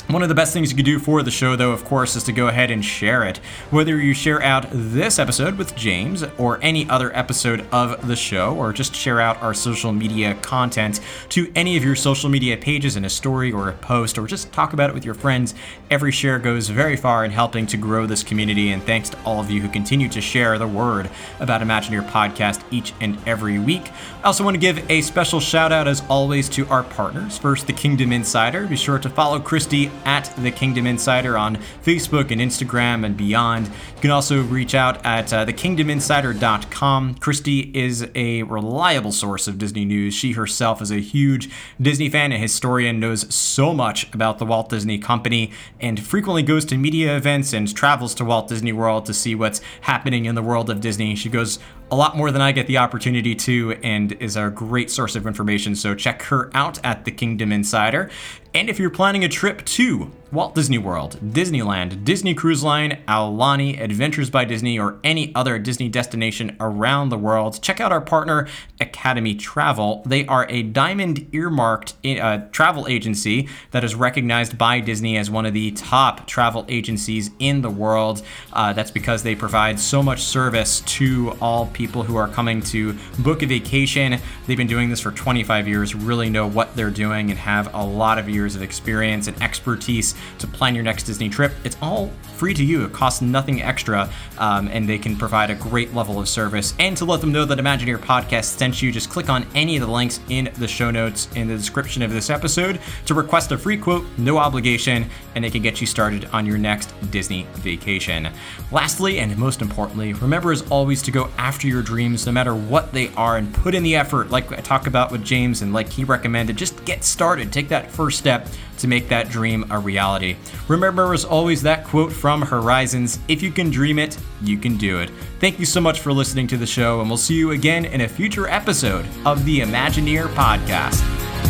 One of the best things you can do for the show, though, of course, is to go ahead and share it. Whether you share out this episode with James or any other episode of the show, or just share out our social media content to any of your social media pages in a story or a post, or just talk about it with your friends, every share goes very far in helping to grow this community. And thanks to all of you who continue to share the word about Imagineer Podcast each and every week. I also want to give a special shout out, as always, to our partners. First, the Kingdom Insider. Be sure to follow Christy at the Kingdom Insider on Facebook and Instagram and beyond. You can also reach out at uh, thekingdominsider.com. Christy is a reliable source of Disney news. She herself is a huge Disney fan and historian, knows so much about the Walt Disney Company, and frequently goes to media events and travels to Walt Disney World to see what's happening in the world of Disney. She goes a lot more than I get the opportunity to and is a great source of information. So check her out at the Kingdom Insider. And if you're planning a trip to Walt Disney World, Disneyland, Disney Cruise Line, Aulani, Adventures by Disney, or any other Disney destination around the world, check out our partner, Academy Travel. They are a diamond earmarked uh, travel agency that is recognized by Disney as one of the top travel agencies in the world. Uh, that's because they provide so much service to all people who are coming to book a vacation. They've been doing this for 25 years, really know what they're doing, and have a lot of years of experience and expertise to plan your next Disney trip. It's all free to you. It costs nothing extra, um, and they can provide a great level of service. And to let them know that Imagineer Podcast sent you, just click on any of the links in the show notes in the description of this episode to request a free quote, no obligation, and they can get you started on your next Disney vacation. Lastly, and most importantly, remember as always to go after your dreams, no matter what they are, and put in the effort, like I talked about with James and like he recommended. Just get started, take that first step to make that dream a reality. Remember, as always, that quote from Horizons if you can dream it, you can do it. Thank you so much for listening to the show, and we'll see you again in a future episode of the Imagineer Podcast.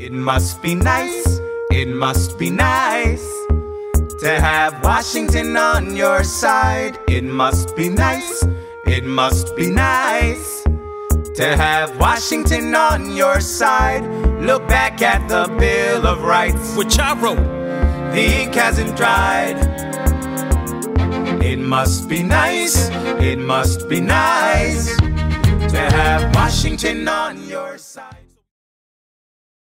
It must be nice, it must be nice to have Washington on your side. It must be nice, it must be nice to have Washington on your side. Look back at the Bill of Rights, which I wrote. The ink hasn't dried. It must be nice, it must be nice to have Washington on your side.